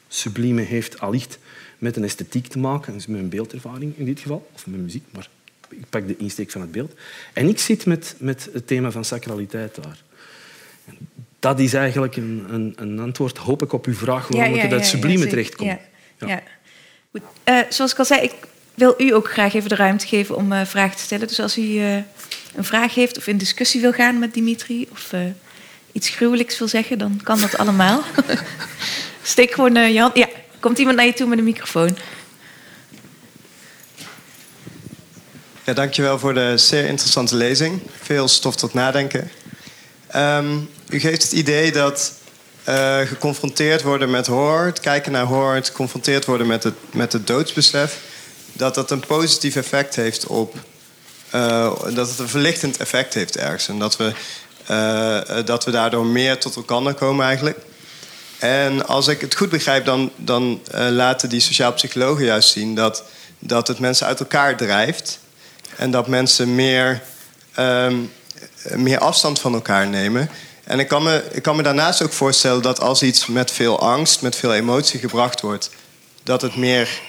Sublieme heeft allicht met een esthetiek te maken, dus met een beeldervaring in dit geval, of met muziek, maar ik pak de insteek van het beeld. En ik zit met, met het thema van sacraliteit daar. Dat is eigenlijk een, een, een antwoord, hoop ik, op uw vraag waarom ja, ja, ik bij het sublieme ja, terechtkom. Ja. Uh, zoals ik al zei, ik wil u ook graag even de ruimte geven om uh, vragen te stellen. Dus als u uh, een vraag heeft of in discussie wil gaan met Dimitri of iets gruwelijks wil zeggen, dan kan dat allemaal. Steek gewoon je hand. Ja, komt iemand naar je toe met een microfoon. Ja, dankjewel voor de zeer interessante lezing. Veel stof tot nadenken. Um, u geeft het idee dat uh, geconfronteerd worden met horror, het kijken naar horror, het geconfronteerd worden met het, met het doodsbesef, dat dat een positief effect heeft op. Uh, dat het een verlichtend effect heeft ergens. En dat we, uh, dat we daardoor meer tot elkaar komen eigenlijk. En als ik het goed begrijp, dan, dan laten die sociaal psychologen juist zien dat, dat het mensen uit elkaar drijft. En dat mensen meer, um, meer afstand van elkaar nemen. En ik kan, me, ik kan me daarnaast ook voorstellen dat als iets met veel angst, met veel emotie gebracht wordt, dat het meer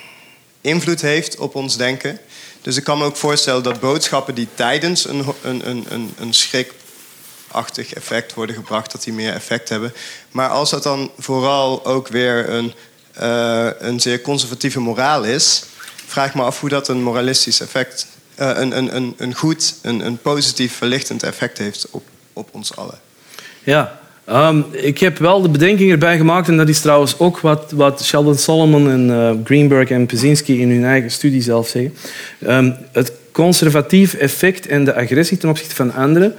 invloed heeft op ons denken. Dus ik kan me ook voorstellen dat boodschappen die tijdens een, een, een, een, schrikachtig effect worden gebracht, dat die meer effect hebben. Maar als dat dan vooral ook weer een, uh, een zeer conservatieve moraal is, vraag ik me af hoe dat een moralistisch effect, een, een, een, een goed, een, een positief verlichtend effect heeft op, op ons allen. Ja, um, ik heb wel de bedenking erbij gemaakt, en dat is trouwens ook wat, wat Sheldon Solomon en uh, Greenberg en Pezinski in hun eigen studie zelf zeggen. Um, het conservatief effect en de agressie ten opzichte van anderen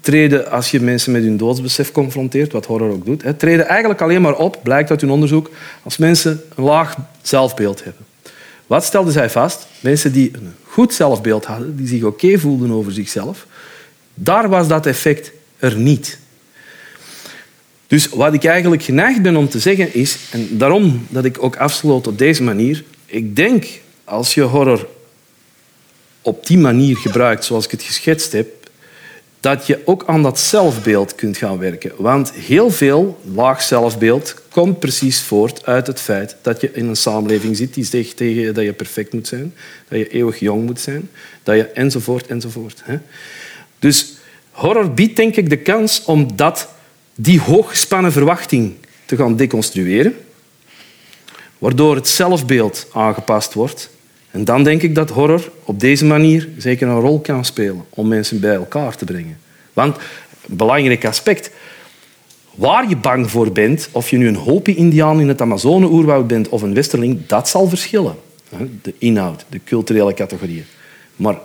treden, als je mensen met hun doodsbesef confronteert, wat horror ook doet, treden eigenlijk alleen maar op, blijkt uit hun onderzoek, als mensen een laag zelfbeeld hebben. Wat stelden zij vast? Mensen die een goed zelfbeeld hadden, die zich oké voelden over zichzelf, daar was dat effect er niet. Dus wat ik eigenlijk geneigd ben om te zeggen is, en daarom dat ik ook afsloot op deze manier, ik denk als je horror op die manier gebruikt zoals ik het geschetst heb, dat je ook aan dat zelfbeeld kunt gaan werken. Want heel veel laag zelfbeeld komt precies voort uit het feit dat je in een samenleving zit die zegt tegen je dat je perfect moet zijn, dat je eeuwig jong moet zijn, dat je enzovoort enzovoort. Dus horror biedt denk ik de kans om dat die hooggespannen verwachting te gaan deconstrueren, waardoor het zelfbeeld aangepast wordt. En dan denk ik dat horror op deze manier zeker een rol kan spelen om mensen bij elkaar te brengen. Want, een belangrijk aspect, waar je bang voor bent, of je nu een Hopi-Indiaan in het Amazone-oerwoud bent of een Westerling, dat zal verschillen. De inhoud, de culturele categorieën. Maar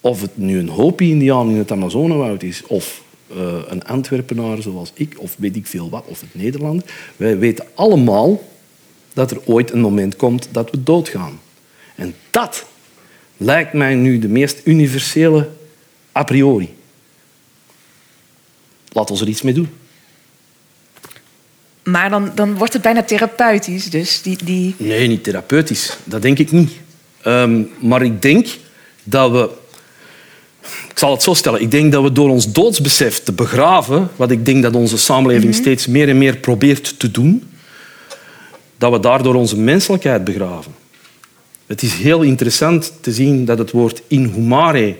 of het nu een Hopi-Indiaan in het Amazonewoud is of uh, een Antwerpenaar zoals ik, of weet ik veel wat, of het Nederlander. Wij weten allemaal dat er ooit een moment komt dat we doodgaan. En dat lijkt mij nu de meest universele a priori. Laat ons er iets mee doen. Maar dan, dan wordt het bijna therapeutisch. Dus die, die... Nee, niet therapeutisch. Dat denk ik niet. Um, maar ik denk dat we ik zal het zo stellen. Ik denk dat we door ons doodsbesef te begraven, wat ik denk dat onze samenleving mhm. steeds meer en meer probeert te doen, dat we daardoor onze menselijkheid begraven. Het is heel interessant te zien dat het woord inhumare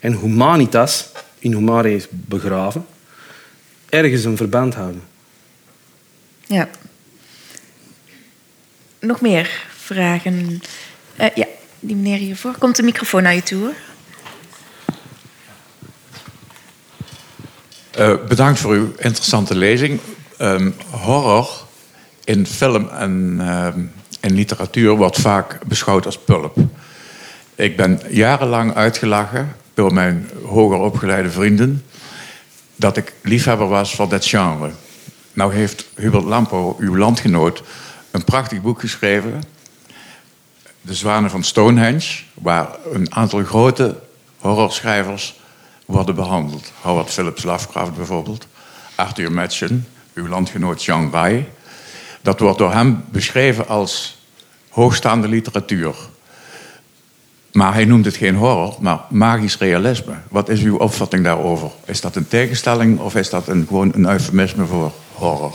en humanitas, inhumare is begraven, ergens een verband houden. Ja. Nog meer vragen? Uh, ja. die meneer hiervoor. Komt de microfoon naar je toe hoor. Uh, bedankt voor uw interessante lezing. Um, horror in film en, uh, en literatuur wordt vaak beschouwd als pulp. Ik ben jarenlang uitgelachen door mijn hoger opgeleide vrienden dat ik liefhebber was van dat genre. Nou heeft Hubert Lampo, uw landgenoot, een prachtig boek geschreven. De Zwanen van Stonehenge, waar een aantal grote horrorschrijvers worden behandeld. Howard Phillips Lovecraft bijvoorbeeld. Arthur Machen, uw landgenoot Jean Rai. Dat wordt door hem beschreven als hoogstaande literatuur. Maar hij noemt het geen horror, maar magisch realisme. Wat is uw opvatting daarover? Is dat een tegenstelling of is dat een, gewoon een eufemisme voor horror?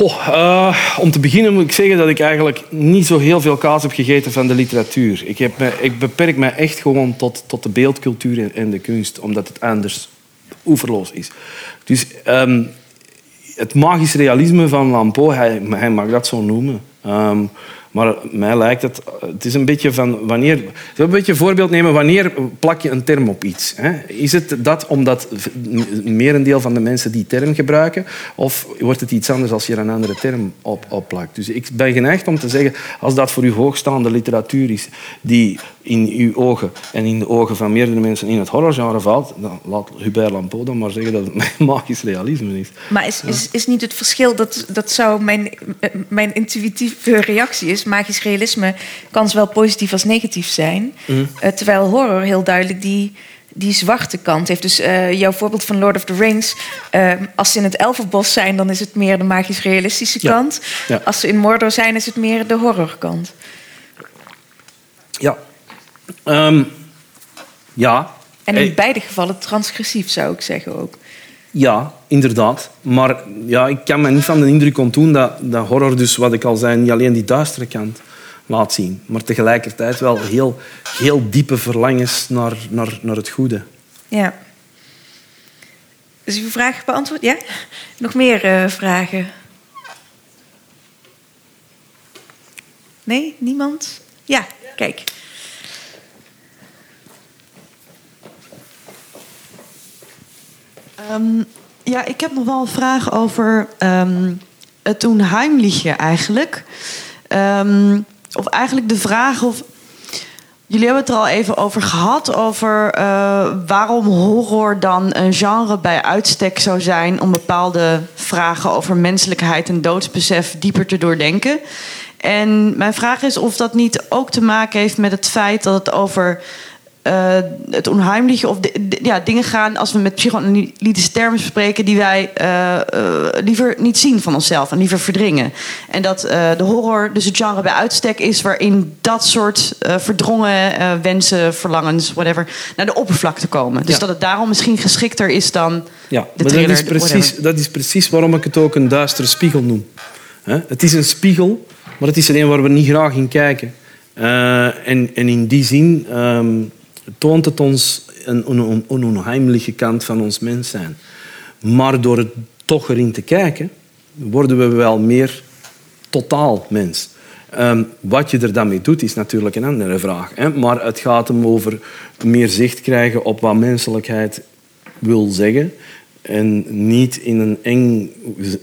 Uh, om te beginnen moet ik zeggen dat ik eigenlijk niet zo heel veel kaas heb gegeten van de literatuur. Ik, heb me, ik beperk me echt gewoon tot, tot de beeldcultuur en de kunst, omdat het anders oeverloos is. Dus um, het magisch realisme van Lampo, hij, hij mag dat zo noemen. Um, maar mij lijkt het, het is een beetje van wanneer. Een beetje voorbeeld nemen, wanneer plak je een term op iets? Hè? Is het dat omdat merendeel van de mensen die term gebruiken, of wordt het iets anders als je er een andere term op, op plakt? Dus ik ben geneigd om te zeggen, als dat voor u hoogstaande literatuur is, die in uw ogen en in de ogen van meerdere mensen in het horrorgenre valt, dan laat Hubert Lampo dan maar zeggen dat het magisch realisme is. Maar is, is, is niet het verschil, dat, dat zou mijn, mijn intuïtieve reactie is, magisch realisme kan zowel positief als negatief zijn. Mm. Uh, terwijl horror heel duidelijk die, die zwarte kant heeft. Dus uh, jouw voorbeeld van Lord of the Rings. Uh, als ze in het Elfenbos zijn, dan is het meer de magisch realistische ja. kant. Ja. Als ze in Mordor zijn, is het meer de horrorkant. Um, ja. En in beide gevallen transgressief, zou ik zeggen ook. Ja, inderdaad. Maar ja, ik kan me niet van de indruk ontdoen dat, dat horror, dus wat ik al zei, niet alleen die duistere kant laat zien, maar tegelijkertijd wel heel, heel diepe verlangens naar, naar, naar het goede. Ja. Is uw vraag beantwoord? Ja? Nog meer uh, vragen? Nee? Niemand? Ja, kijk. Um, ja, ik heb nog wel een vraag over um, het Unheimliche eigenlijk. Um, of eigenlijk de vraag of... Jullie hebben het er al even over gehad, over uh, waarom horror dan een genre bij uitstek zou zijn om bepaalde vragen over menselijkheid en doodsbesef dieper te doordenken. En mijn vraag is of dat niet ook te maken heeft met het feit dat het over uh, het onheimliche of ja, dingen gaan als we met psychoanalytische termen spreken die wij uh, uh, liever niet zien van onszelf en liever verdringen. En dat de horror dus het genre bij uitstek is waarin dat soort verdrongen wensen, verlangens, whatever, naar de oppervlakte komen. Dus ja. dat het daarom misschien geschikter is dan ja, de maar trailer, dat, is precies, dat is precies waarom ik het ook een duistere spiegel noem. He? Het is een spiegel, maar het is er een waar we niet graag in kijken. en, en in die zin. Um, toont het ons een, een, kant van ons mens zijn. Maar door het toch erin te kijken, worden we wel meer totaal mens. Um, wat je er dan mee doet, is natuurlijk een andere vraag. Hè? Maar het gaat hem over meer zicht krijgen op wat menselijkheid wil zeggen. En niet in een eng,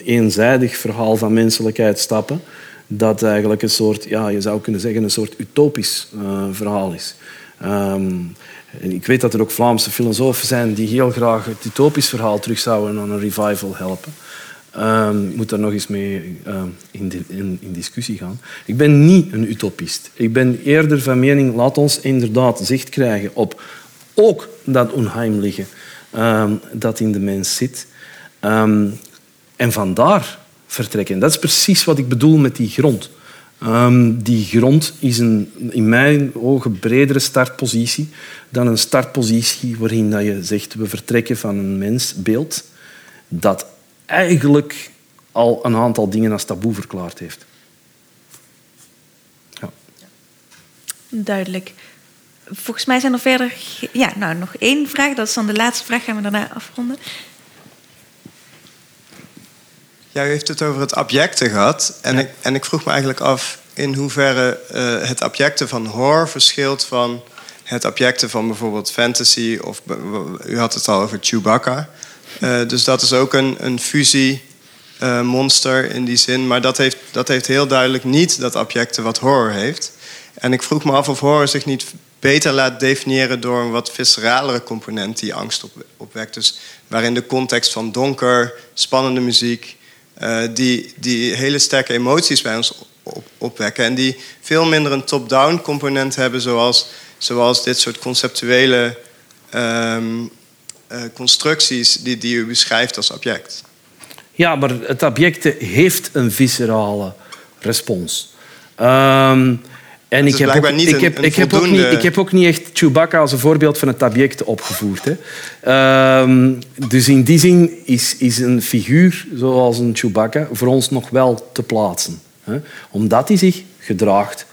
eenzijdig verhaal van menselijkheid stappen. Dat eigenlijk een soort, ja, je zou kunnen zeggen, een soort utopisch uh, verhaal is. Um, en ik weet dat er ook Vlaamse filosofen zijn die heel graag het utopisch verhaal terug zouden aan een revival helpen. Um, ik moet daar nog eens mee um, in, de, in, in, discussie gaan. Ik ben niet een utopist. Ik ben eerder van mening, laat ons inderdaad zicht krijgen op ook dat onheimliche dat in de mens zit. en vandaar vertrekken. Dat is precies wat ik bedoel met die grond. Um, die grond is een, in mijn ogen bredere startpositie dan een startpositie waarin dat je zegt we vertrekken van een mensbeeld dat eigenlijk al een aantal dingen als taboe verklaard heeft. Ja. Duidelijk. Volgens mij zijn er verder... Ja, nou, nog één vraag. Dat is dan de laatste vraag. Gaan we daarna afronden. Ja, u heeft het over het abjecte gehad. En, ik, en ik vroeg me eigenlijk af... in hoeverre eh, het objecten van horror verschilt van het objecten van bijvoorbeeld fantasy. Of u had het al over Chewbacca. Eh, dus dat is ook een, een fusie eh, monster in die zin. Maar dat heeft, dat heeft heel duidelijk niet dat objecten wat horror heeft. En ik vroeg me af of horror zich niet beter laat definiëren door een wat visceralere component die angst op, opwekt. Dus waarin de context van donker, spannende muziek, eh, die, die hele sterke emoties bij ons op- opwekken. En die veel minder een top-down component hebben, zoals, zoals dit soort conceptuele ehm, eh, constructies die, die u beschrijft als object. Ja, maar het object heeft een viscerale respons. Ehm, en ik heb, ook, niet ik, heb, een ik, heb ook niet, ik heb ook niet echt Chewbacca als een voorbeeld van het object opgevoerd. Hè. Ehm, dus in die zin is, is een figuur zoals een Chewbacca voor ons nog wel te plaatsen. Hè. Omdat hij zich gedraagt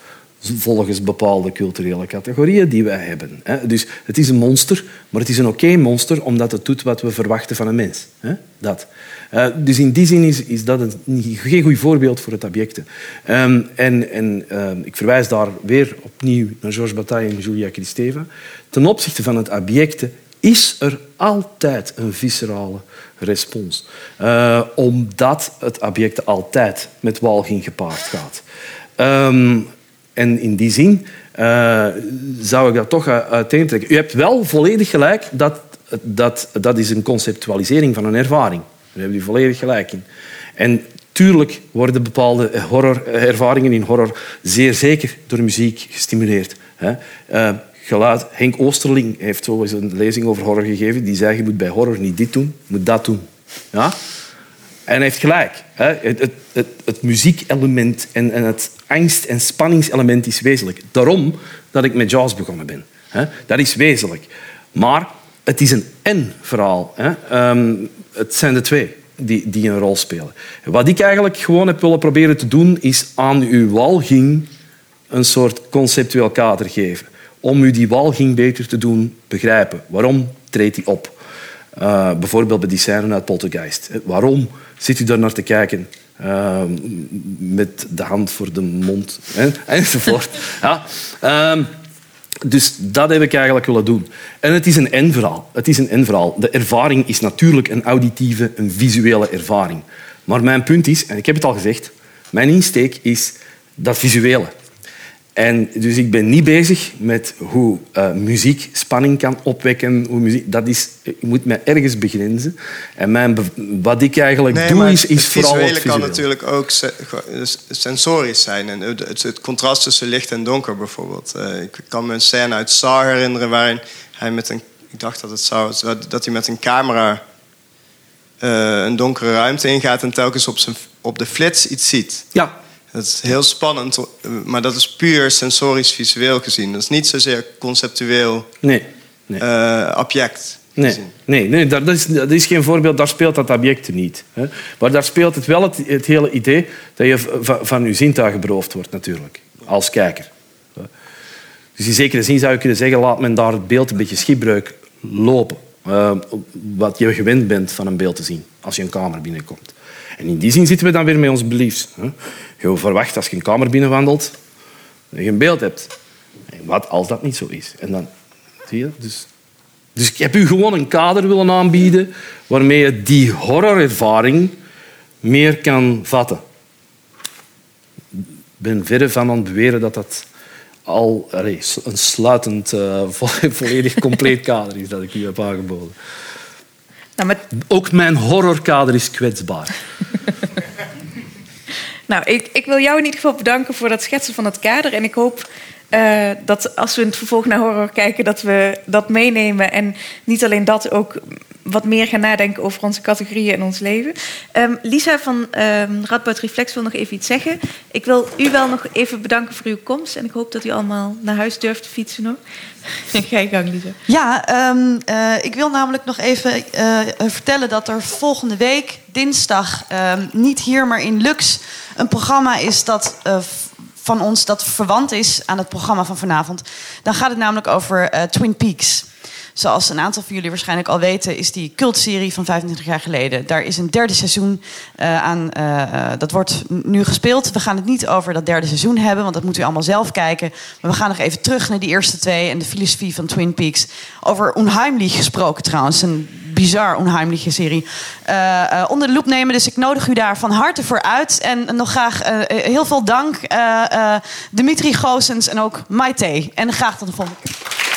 volgens bepaalde culturele categorieën die wij hebben. hè. Dus het is een monster, maar het is een oké monster omdat het doet wat we verwachten van een mens. hè. Dat. Eh, dus in die zin is, is dat een, geen goed voorbeeld voor het objecten. Ehm, en en ehm, ik verwijs daar weer opnieuw naar Georges Bataille en Julia Kristeva. Ten opzichte van het objecten is er altijd een viscerale respons. Eh, omdat het object altijd met walging gepaard gaat. Ehm, en in die zin eh, zou ik dat toch uiteentrekken. U hebt wel volledig gelijk dat dat, dat is een conceptualisering van een ervaring. Daar hebben u volledig gelijk in. En tuurlijk worden bepaalde horror, ervaringen in horror zeer zeker door muziek gestimuleerd. Hè. Eh, geluid. Henk Oosterling heeft zo eens een lezing over horror gegeven. Die zei, je moet bij horror niet dit doen, je moet dat doen. Ja? En hij heeft gelijk. Hè. Het, het, het, het muziekelement en, en het angst- en spanningselement is wezenlijk. Daarom dat ik met jazz begonnen ben. Hè. Dat is wezenlijk. Maar het is een en-verhaal. Ehm, het zijn de twee die, die een rol spelen. Wat ik eigenlijk gewoon heb willen proberen te doen, is aan uw walging een soort conceptueel kader geven. Om u die walging beter te doen begrijpen. Waarom treedt die op? Uh, bijvoorbeeld bij die scène uit Poltergeist. Waarom zit u daar naar te kijken? Uh, met de hand voor de mond hè? enzovoort. ja. Um, dus dat heb ik eigenlijk willen doen. En het is een en-verhaal. Het is een en-verhaal. De ervaring is natuurlijk een auditieve, een visuele ervaring. Maar mijn punt is, en ik heb het al gezegd, mijn insteek is dat visuele. En dus ik ben niet bezig met hoe uh, muziek spanning kan opwekken. Hoe muziek, dat is, ik moet mij ergens begrenzen. En mijn, wat ik eigenlijk nee, doe, is, is vooral het visuele kan natuurlijk ook se sensorisch zijn. En het, het, het, contrast tussen licht en donker bijvoorbeeld. Uh, ik kan me een scène uit Saw herinneren waarin hij met een... Ik dacht dat het was, dat hij met een camera uh, een donkere ruimte ingaat... en telkens op, zijn, op de flits iets ziet. Ja, dat is heel spannend, maar dat is puur sensorisch-visueel gezien. Dat is niet zozeer conceptueel nee, nee. Uh, object. Nee, nee, nee dat, is, dat is geen voorbeeld. Daar speelt dat object niet. Hè. Maar daar speelt het wel het, het hele idee dat je van, van je zintuigen beroofd wordt, natuurlijk. Als kijker. Dus in zekere zin zou je kunnen zeggen, laat men daar het beeld een beetje schipbreuk lopen. Uh, wat je gewend bent van een beeld te zien als je een kamer binnenkomt. En in die zin zitten we dan weer met ons beliefs. Je verwacht als je een kamer binnenwandelt dat je een beeld hebt. En wat als dat niet zo is? En dan zie dus, dus ik heb u gewoon een kader willen aanbieden waarmee je die horrorervaring meer kan vatten. Ik ben verre van aan het beweren dat dat al een sluitend, uh, volledig compleet kader is dat ik u heb aangeboden. Nou. Ook mijn horrorkader is kwetsbaar. nou, ik, ik, wil jou in ieder geval bedanken voor dat schetsen van het kader. En ik hoop uh, dat als we in het vervolg naar horror kijken, dat we dat meenemen. En niet alleen dat, ook wat meer gaan nadenken over onze categorieën en ons leven. Um, Lisa van um, Radboud Reflex wil nog even iets zeggen. Ik wil u wel nog even bedanken voor uw komst. En ik hoop dat u allemaal naar huis durft te fietsen nog. Ga je gang, Lisa. Ja, um, uh, ik wil namelijk nog even uh, vertellen dat er volgende week, dinsdag, niet hier, maar in Lux, een programma is dat uh, van ons dat verwant is aan het programma van vanavond. Dan gaat het namelijk over uh, Twin Peaks. Zoals een aantal van jullie waarschijnlijk al weten, is die cultserie van 25 jaar geleden. Daar is een derde seizoen uh, aan. Uh, dat wordt nu gespeeld. We gaan het niet over dat derde seizoen hebben, want dat moet u allemaal zelf kijken. Maar we gaan nog even terug naar die eerste twee en de filosofie van Twin Peaks. Over Unheimlich gesproken trouwens. Een bizar onheimliche serie. Onder de loep nemen. Dus ik nodig u daar van harte voor uit. En nog graag heel veel dank, Dimitri Goossens en ook Maite. En graag tot de volgende keer.